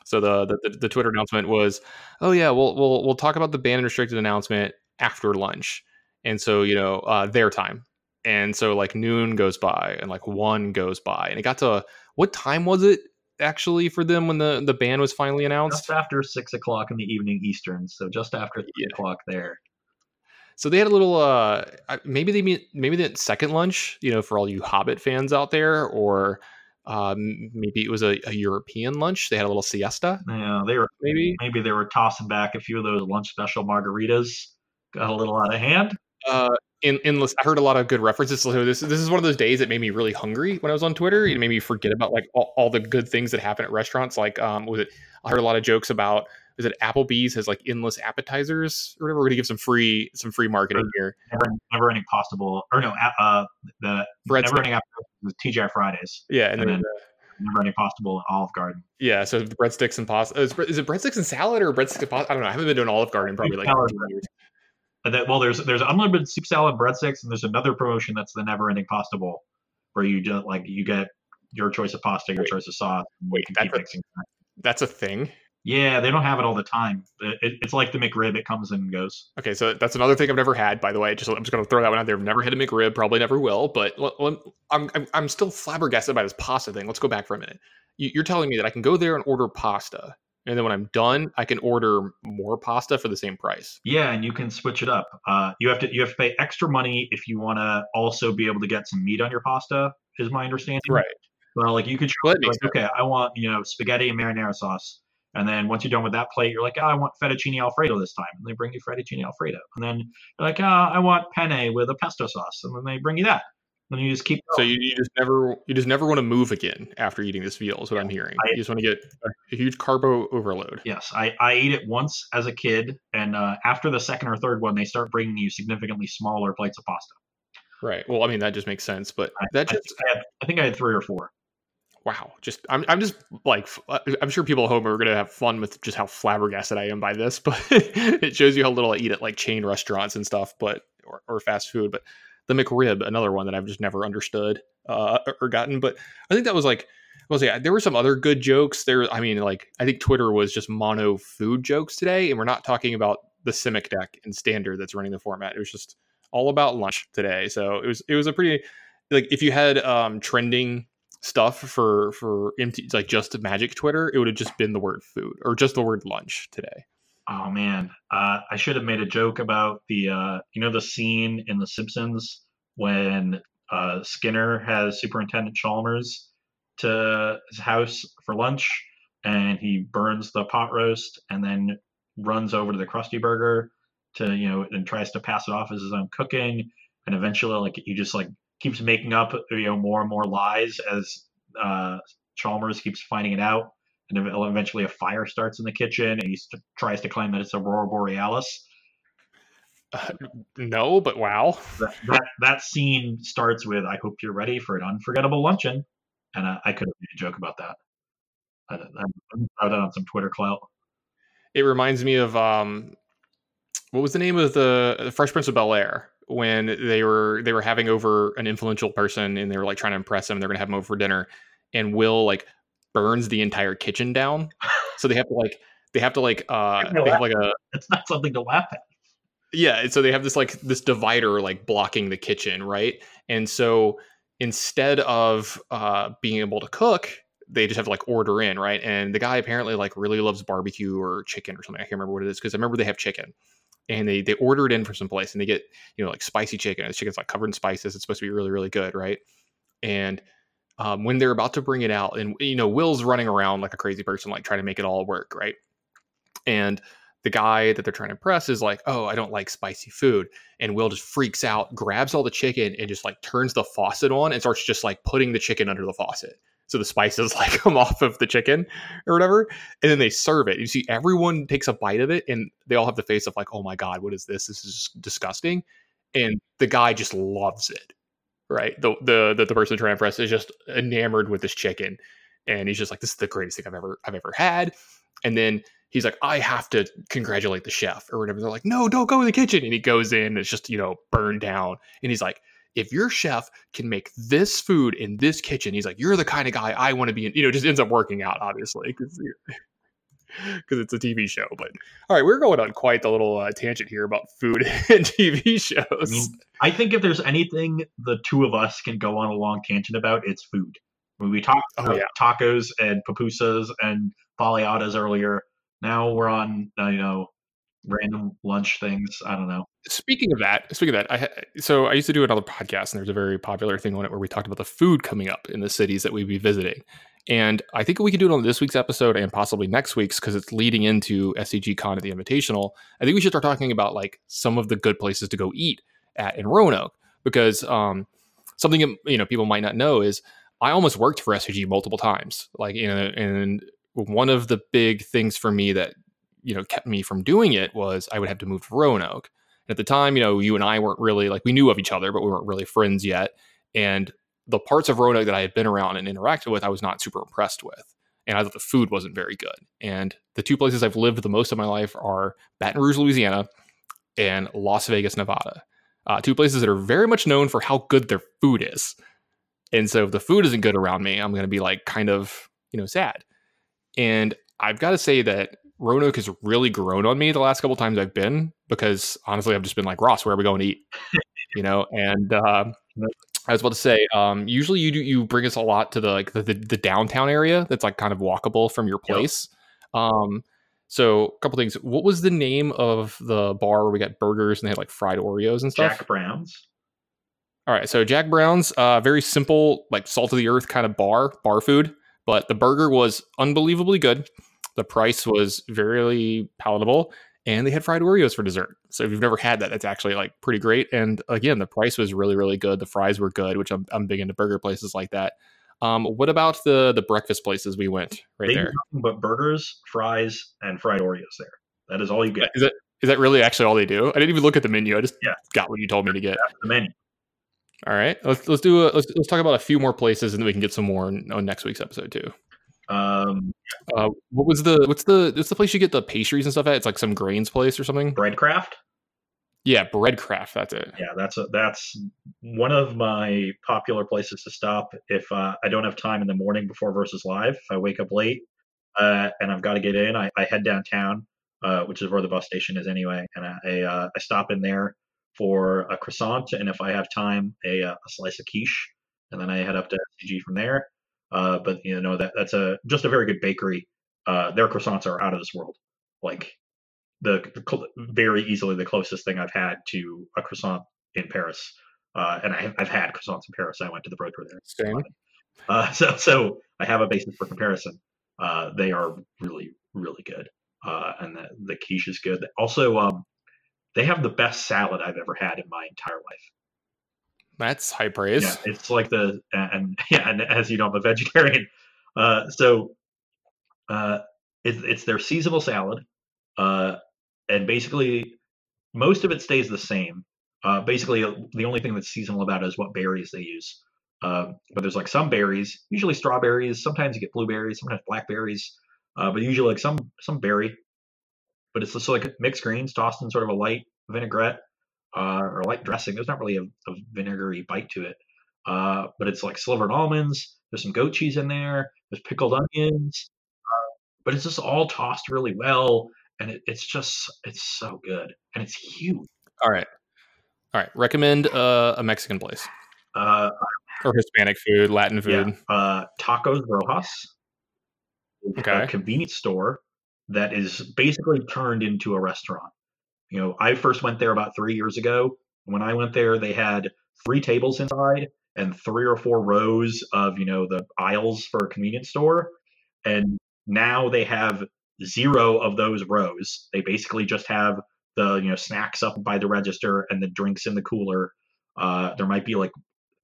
Speaker 1: So the, the the Twitter announcement was, "Oh yeah, we'll we'll we'll talk about the ban and restricted announcement after lunch." And so you know uh, their time, and so like noon goes by and like one goes by, and it got to what time was it actually for them when the the ban was finally announced?
Speaker 2: Just after six o'clock in the evening Eastern, so just after three yeah. o'clock there.
Speaker 1: So they had a little uh maybe they mean maybe the second lunch, you know, for all you Hobbit fans out there, or um, maybe it was a, a, European lunch. They had a little siesta.
Speaker 2: Yeah, they were
Speaker 1: maybe
Speaker 2: maybe they were tossing back a few of those lunch special margaritas. Got a little out of hand.
Speaker 1: Uh, in endless. I heard a lot of good references. So this this is one of those days that made me really hungry when I was on Twitter. It made me forget about like all, all the good things that happen at restaurants. Like um, was it? I heard a lot of jokes about is it Applebee's has like endless appetizers or whatever. We're gonna give some free some free marketing here.
Speaker 2: Never, never ending possible or no uh the Bread never ending appetizers TGI Fridays.
Speaker 1: Yeah, and, and then,
Speaker 2: never ending possible Olive Garden.
Speaker 1: Yeah, so the breadsticks and pasta. Is, is, it breadsticks and salad or breadsticks and pasta? I don't know. I haven't been doing Olive Garden probably like years.
Speaker 2: That, well, there's there's unlimited soup salad breadsticks, and there's another promotion that's the never ending pasta bowl, where you just like you get your choice of pasta, your wait, choice of sauce.
Speaker 1: Wait, that's a, that's a thing.
Speaker 2: Yeah, they don't have it all the time. It, it's like the McRib; it comes and goes.
Speaker 1: Okay, so that's another thing I've never had. By the way, just I'm just going to throw that one out there. I've never had a McRib, probably never will. But I'm I'm, I'm still flabbergasted by this pasta thing. Let's go back for a minute. You're telling me that I can go there and order pasta, and then when I'm done, I can order more pasta for the same price.
Speaker 2: Yeah, and you can switch it up. Uh, you have to you have to pay extra money if you want to also be able to get some meat on your pasta. Is my understanding
Speaker 1: right?
Speaker 2: Well, like you could well, like, okay, I want you know spaghetti and marinara sauce and then once you're done with that plate, you're like, oh, I want fettuccine alfredo this time. And they bring you fettuccine alfredo. And then you're like, oh, I want penne with a pesto sauce. And then they bring you that. And you just keep.
Speaker 1: Going. So you, you, just never you just never want to move again after eating this veal. Is what yeah, I'm hearing. I, you just want to get a, huge carbo overload.
Speaker 2: Yes, I I ate it once as a kid, and uh, after the second or third one, they start bringing you significantly smaller plates of pasta.
Speaker 1: Right. Well, I mean that just makes sense, but I, that just
Speaker 2: I, had, I think I had three or four
Speaker 1: wow just i'm, I'm just like uh, i'm sure people at home are going to have fun with just how flabbergasted i am by this but it shows you how little i eat at like chain restaurants and stuff but or, or fast food but the mcrib another one that i've just never understood uh, or gotten but i think that was like well, yeah, there were some other good jokes there. I mean, like I think Twitter was just mono food jokes today, and we're not talking about the Simic deck and standard that's running the format. It was just all about lunch today. So it was it was a pretty like if you had um trending stuff for for empty like just magic twitter it would have just been the word food or just the word lunch today.
Speaker 2: Oh man. Uh, i should have made a joke about the uh, you know the scene in the simpsons when uh, skinner has superintendent chalmers to his house for lunch and he burns the pot roast and then runs over to the krusty burger to you know and tries to pass it off as his own cooking and eventually like he just like keeps making up you know more and more lies as uh, Chalmers keeps finding it out, and eventually a fire starts in the kitchen, and he st- tries to claim that it's aurora borealis.
Speaker 1: Uh, no, but wow.
Speaker 2: That, that, that scene starts with "I hope you're ready for an unforgettable luncheon," and I, I could have made a joke about that. I, I, I that on some Twitter clout.
Speaker 1: It reminds me of um, what was the name of the, the Fresh Prince of Bel Air? When they were they were having over an influential person and they were like trying to impress him. They're gonna have him over for dinner, and Will like burns the entire kitchen down. so they have to like they have to like uh they have like a
Speaker 2: it's not something to laugh at.
Speaker 1: yeah, so they have this like this divider like blocking the kitchen, right? And so instead of uh, being able to cook, they just have to like order in, right? And the guy apparently like really loves barbecue or chicken or something. I can't remember what it is because I remember they have chicken. And they they order it in from some place and they get, you know, like spicy chicken. The chicken's like covered in spices. It's supposed to be really, really good, right? And um, when they're about to bring it out, and you know, Will's running around like a crazy person, like trying to make it all work, right? And the guy that they're trying to impress is like, "Oh, I don't like spicy food," and Will just freaks out, grabs all the chicken, and just like turns the faucet on and starts just like putting the chicken under the faucet, so the spices like come off of the chicken or whatever, and then they serve it. You see, everyone takes a bite of it, and they all have the face of like, "Oh my god, what is this? This is disgusting," and the guy just loves it. Right, the the the, the person trying to impress is just enamored with this chicken, and he's just like, "This is the greatest thing I've ever I've ever had," and then he's like, I have to congratulate the chef or whatever. They're like, no, don't go in the kitchen. And he goes in, it's just, you know, burned down. And he's like, if your chef can make this food in this kitchen, he's like, you're the kind of guy I want to be in. You know, just ends up working out, obviously, because it's a TV show. But all right, we're going on quite the little uh, tangent here about food and TV shows. I,
Speaker 2: mean, I think if there's anything the two of us can go on a long tangent about, it's food. When we talked oh, yeah. tacos and pupusas and baleadas earlier, now we're on, uh, you know, random lunch things. I don't know.
Speaker 1: Speaking of that, speaking of that, I so I used to do another podcast, and there's a very popular thing on it where we talked about the food coming up in the cities that we'd be visiting. And I think we could do it on this week's episode and possibly next week's because it's leading into SCG Con at the Invitational. I think we should start talking about like some of the good places to go eat at in Roanoke because um, something you know people might not know is I almost worked for SCG multiple times. Like you know, and one of the big things for me that you know kept me from doing it was I would have to move to Roanoke. At the time, you know, you and I weren't really like we knew of each other, but we weren't really friends yet. And the parts of Roanoke that I had been around and interacted with, I was not super impressed with. And I thought the food wasn't very good. And the two places I've lived the most of my life are Baton Rouge, Louisiana, and Las Vegas, Nevada. Uh, two places that are very much known for how good their food is. And so if the food isn't good around me, I'm going to be like kind of, you know, sad. And I've got to say that Roanoke has really grown on me the last couple times I've been because honestly, I've just been like, Ross, where are we going to eat? you know, and uh, I was about to say, um, usually you do, you bring us a lot to the like the, the, the, downtown area that's like kind of walkable from your place. Yep. Um, so a couple things. What was the name of the bar where we got burgers and they had like fried Oreos and stuff?
Speaker 2: Jack Brown's.
Speaker 1: All right, so Jack Brown's, uh, very simple, like salt of the earth kind of bar, bar food. But the burger was unbelievably good. The price was very palatable, and they had fried Oreos for dessert. So if you've never had that, that's actually like pretty great. And again, the price was really, really good. The fries were good, which I'm, I'm big into burger places like that. Um, what about the the breakfast places we went right they there?
Speaker 2: But burgers, fries, and fried Oreos there. That is all you get.
Speaker 1: Is that is that really actually all they do? I didn't even look at the menu. I just yeah. got what you told me to get.
Speaker 2: That's the menu.
Speaker 1: All right, let's let's do a let's let's talk about a few more places, and then we can get some more on, on next week's episode too.
Speaker 2: Um,
Speaker 1: uh, what was the what's the what's the place you get the pastries and stuff at? It's like some grains place or something.
Speaker 2: Breadcraft.
Speaker 1: Yeah, Breadcraft. That's it.
Speaker 2: Yeah, that's a, that's one of my popular places to stop if uh, I don't have time in the morning before versus live. If I wake up late uh, and I've got to get in, I, I head downtown, uh, which is where the bus station is anyway, and I uh, I stop in there for a croissant, and if I have time, a, uh, a slice of quiche, and then I head up to SCG from there. Uh, but you know that that's a just a very good bakery. Uh, their croissants are out of this world. Like the, the, very easily the closest thing I've had to a croissant in Paris. Uh, and I have, I've had croissants in Paris. I went to the Broker there.
Speaker 1: Same.
Speaker 2: Uh, so so I have a basis for comparison. Uh, they are really really good, and the the quiche is good. Also, um, they have the best salad I've ever had in my entire life.
Speaker 1: That's high praise.
Speaker 2: Yeah, it's like the and yeah, and as you know, I'm a vegetarian, uh, so uh, it's it's their seasonal salad, uh, and basically most of it stays the same. Uh, basically, uh, the only thing that's seasonal about it is what berries they use. Uh, but there's like some berries, usually strawberries. Sometimes you get blueberries, sometimes blackberries, uh, but usually like some some berry but it's just like mixed greens tossed in sort of a light vinaigrette uh, or light dressing. There's not really a, a vinegary bite to it, uh, but it's like slivered almonds. There's some goat cheese in there. There's pickled onions, uh, but it's just all tossed really well, and it, it's just it's so good, and it's huge.
Speaker 1: All right. All right. Recommend uh, a Mexican place
Speaker 2: Uh,
Speaker 1: or Hispanic food, Latin food.
Speaker 2: yeah, uh, Tacos Rojas.
Speaker 1: Okay.
Speaker 2: A convenience store that is basically turned into a restaurant. You know, I first went there about three years ago. When I went there, they had three tables inside and three or four rows of, you know, the aisles for a convenience store. And now they have zero of those rows. They basically just have the, you know, snacks up by the register and the drinks in the cooler. Uh, there might be like,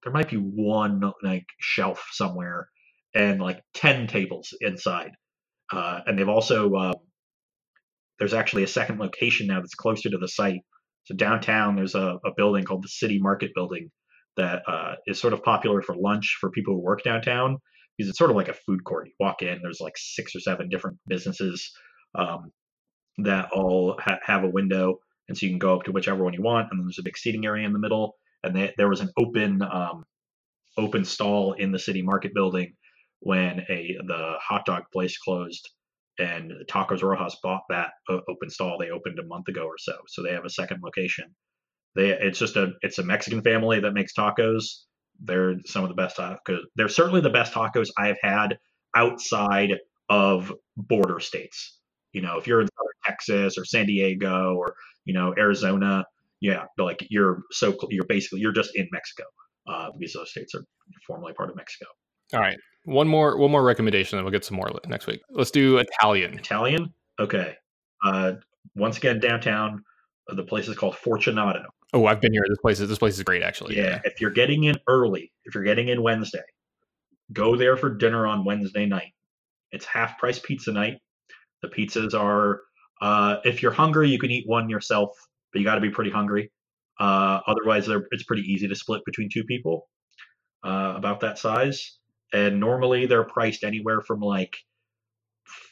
Speaker 2: there might be one like shelf somewhere and like 10 tables inside. Uh, and they've also, uh, there's actually a second location now that's closer to the site. So downtown, there's a, a building called the City Market Building that uh, is sort of popular for lunch for people who work downtown because it's sort of like a food court. You walk in, there's like six or seven different businesses um, that all ha- have a window, and so you can go up to whichever one you want. And then there's a big seating area in the middle, and they, there was an open um, open stall in the City Market Building when a the hot dog place closed and Tacos Rojas bought that uh, open stall. They opened a month ago or so, so they have a second location. They it's just a it's a Mexican family that makes tacos. They're some of the best tacos. They're certainly the best tacos I have had outside of border states. You know, if you're in Texas or San Diego or you know Arizona, yeah, like you're so you're basically you're just in Mexico uh, because those states are formerly part of Mexico.
Speaker 1: All right. One more one more recommendation, and we'll get some more next week. Let's do Italian.
Speaker 2: Italian, okay. Uh, once again, downtown, uh, the place is called Fortunato.
Speaker 1: Oh, I've been here. This place is this place is great, actually.
Speaker 2: Yeah, if you're getting in early, if you're getting in Wednesday, go there for dinner on Wednesday night. It's half price pizza night. The pizzas are, uh, if you're hungry, you can eat one yourself, but you got to be pretty hungry. Uh, otherwise, they're, it's pretty easy to split between two people uh, about that size. And normally they're priced anywhere from like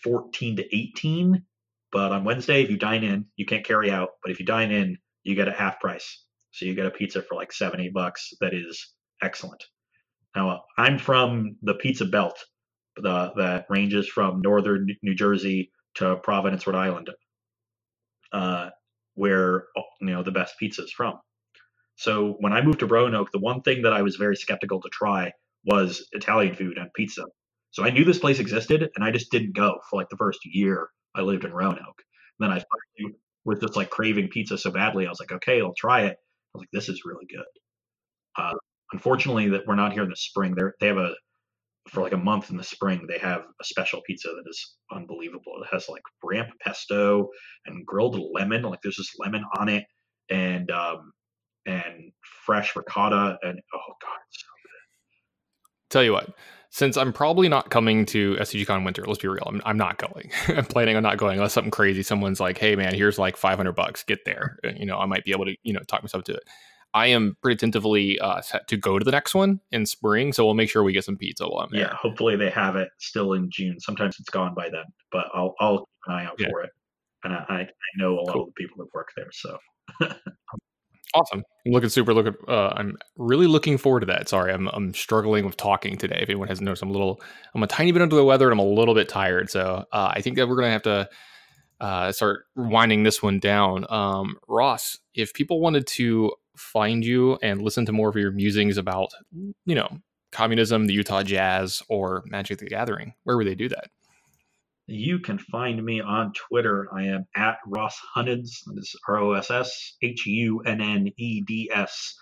Speaker 2: 14 to 18. But on Wednesday, if you dine in, you can't carry out. But if you dine in, you get a half price. So you get a pizza for like seven, eight bucks. That is excellent. Now I'm from the Pizza Belt, the that ranges from northern New Jersey to Providence, Rhode Island, uh, where you know the best pizza is from. So when I moved to Roanoke, the one thing that I was very skeptical to try was Italian food and pizza. So I knew this place existed, and I just didn't go for like the first year I lived in Roanoke. And then I finally was just like craving pizza so badly, I was like, okay, I'll try it. I was like, this is really good. Uh, unfortunately, that we're not here in the spring. They they have a for like a month in the spring. They have a special pizza that is unbelievable. It has like ramp pesto and grilled lemon. Like there's this lemon on it, and um, and fresh ricotta, and oh god, it's so
Speaker 1: Tell you what, since I'm probably not coming to SCGCon Winter, let's be real, I'm, I'm not going. I'm planning on not going unless something crazy. Someone's like, "Hey, man, here's like 500 bucks. Get there." And, you know, I might be able to, you know, talk myself to it. I am pretty tentatively uh, set to go to the next one in spring, so we'll make sure we get some pizza while I'm there.
Speaker 2: Yeah, hopefully they have it still in June. Sometimes it's gone by then, but I'll I'll keep an eye out
Speaker 1: Yeah.
Speaker 2: for it. And I, I know a lot
Speaker 1: Cool.
Speaker 2: of the people that work there, so
Speaker 1: Awesome. I'm looking super looking uh I'm really looking forward to that. Sorry, I'm I'm struggling with talking today. If anyone hasn't noticed, I'm a little I'm a tiny bit under the weather and I'm a little bit tired. So uh, I think that we're gonna have to uh, start winding this one down. Um, Ross, if people wanted to find you and listen to more of your musings about, you know, communism, the Utah Jazz, or Magic the Gathering, where would they do that?
Speaker 2: You can find me on Twitter. I am at Ross Hunneds. That is R O S S H U N N E D S.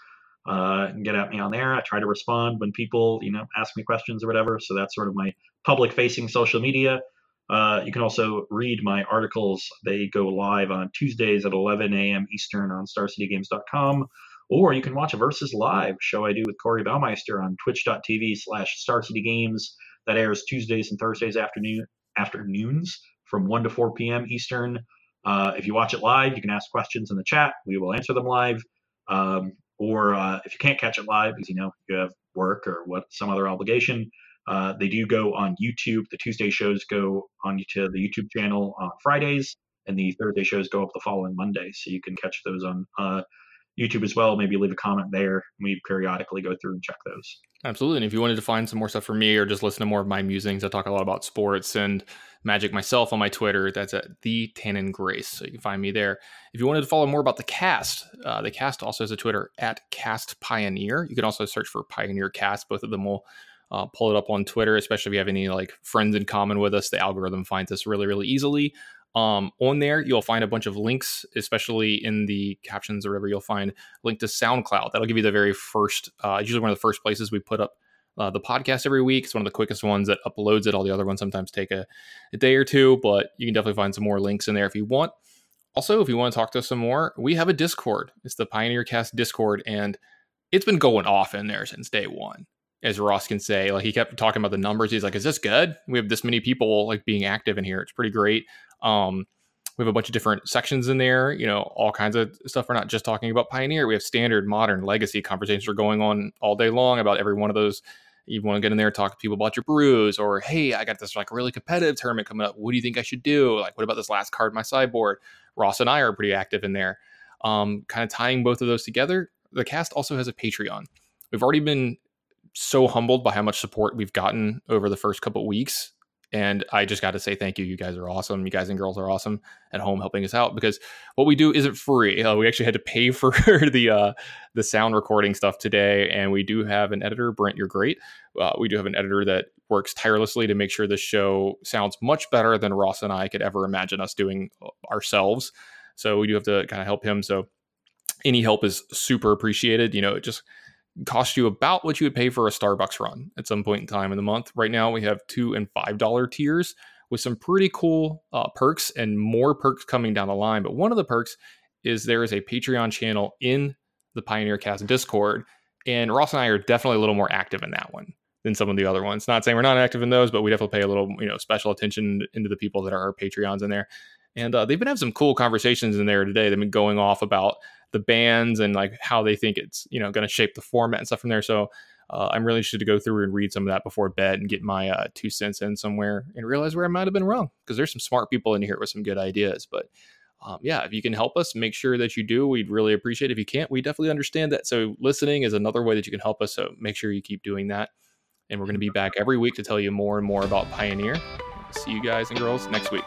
Speaker 2: Uh, and get at me on there. I try to respond when people, you know, ask me questions or whatever. So that's sort of my public-facing social media. Uh, you can also read my articles. They go live on Tuesdays at 11 a.m. Eastern on StarCityGames.com. Or you can watch a Versus Live show I do with Corey Baumeister on twitch.tv slash StarCityGames. That airs Tuesdays and Thursdays afternoon afternoons from 1 to 4 p.m. Eastern. Uh, if you watch it live, you can ask questions in the chat. We will answer them live. Um, or uh, if you can't catch it live because you know you have work or what some other obligation, uh, they do go on YouTube. The Tuesday shows go on to the YouTube channel on Fridays, and the Thursday shows go up the following Monday. So you can catch those on uh, YouTube as well. Maybe leave a comment there. We periodically go through and check those.
Speaker 1: Absolutely. And if you wanted to find some more stuff for me or just listen to more of my musings, I talk a lot about sports and magic myself on my Twitter. That's at the Tannen Grace. So you can find me there. If you wanted to follow more about the cast, uh, the cast also has a Twitter at Cast Pioneer. You can also search for Pioneer Cast. Both of them will uh, pull it up on Twitter, especially if you have any like friends in common with us. The algorithm finds us really, really easily. Um, on there, you'll find a bunch of links, especially in the captions or whatever. You'll find link to SoundCloud. That'll give you the very first, uh, usually one of the first places we put up uh, the podcast every week. It's one of the quickest ones that uploads it. All the other ones sometimes take a, a day or two, but you can definitely find some more links in there if you want. Also, if you want to talk to us some more, we have a Discord. It's the Pioneer Cast Discord, and it's been going off in there since day one. As Ross can say, like he kept talking about the numbers. He's like, "Is this good? We have this many people like being active in here. It's pretty great." Um, we have a bunch of different sections in there, you know, all kinds of stuff. We're not just talking about Pioneer. We have standard, modern, legacy conversations are going on all day long about every one of those. You want to get in there, talk to people about your brews, or hey, I got this like really competitive tournament coming up. What do you think I should do? Like, what about this last card in my sideboard? Ross and I are pretty active in there. Um, kind of tying both of those together. The cast also has a Patreon. We've already been so humbled by how much support we've gotten over the first couple weeks and I just got to say thank you. You guys are awesome. You guys and girls are awesome at home helping us out because what we do isn't free. Uh, we actually had to pay for the uh, the sound recording stuff today, and we do have an editor, Brent. You're great. Uh, we do have an editor that works tirelessly to make sure the show sounds much better than Ross and I could ever imagine us doing uh, ourselves. So we do have to kind of help him. So any help is super appreciated. You know, it just cost you about what you would pay for a Starbucks run at some point in time in the month. Right now, we have two and five dollar tiers with some pretty cool uh, perks and more perks coming down the line. But one of the perks is there is a Patreon channel in the Pioneer Cast Discord, and Ross and I are definitely a little more active in that one than some of the other ones. Not saying we're not active in those, but we definitely pay a little, you know, special attention into the people that are our Patreons in there. And uh, they've been having some cool conversations in there today. They've been going off about the bands and like how they think it's you know going to shape the format and stuff from there. So uh, I'm really interested to go through and read some of that before bed and get my uh, two cents in somewhere and realize where I might have been wrong because there's some smart people in here with some good ideas. But um, yeah, if you can help us, make sure that you do. We'd really appreciate it. If you can't, we definitely understand that. So listening is another way that you can help us. So make sure you keep doing that. And we're going to be back every week to tell you more and more about Pioneer. See you guys and girls next week.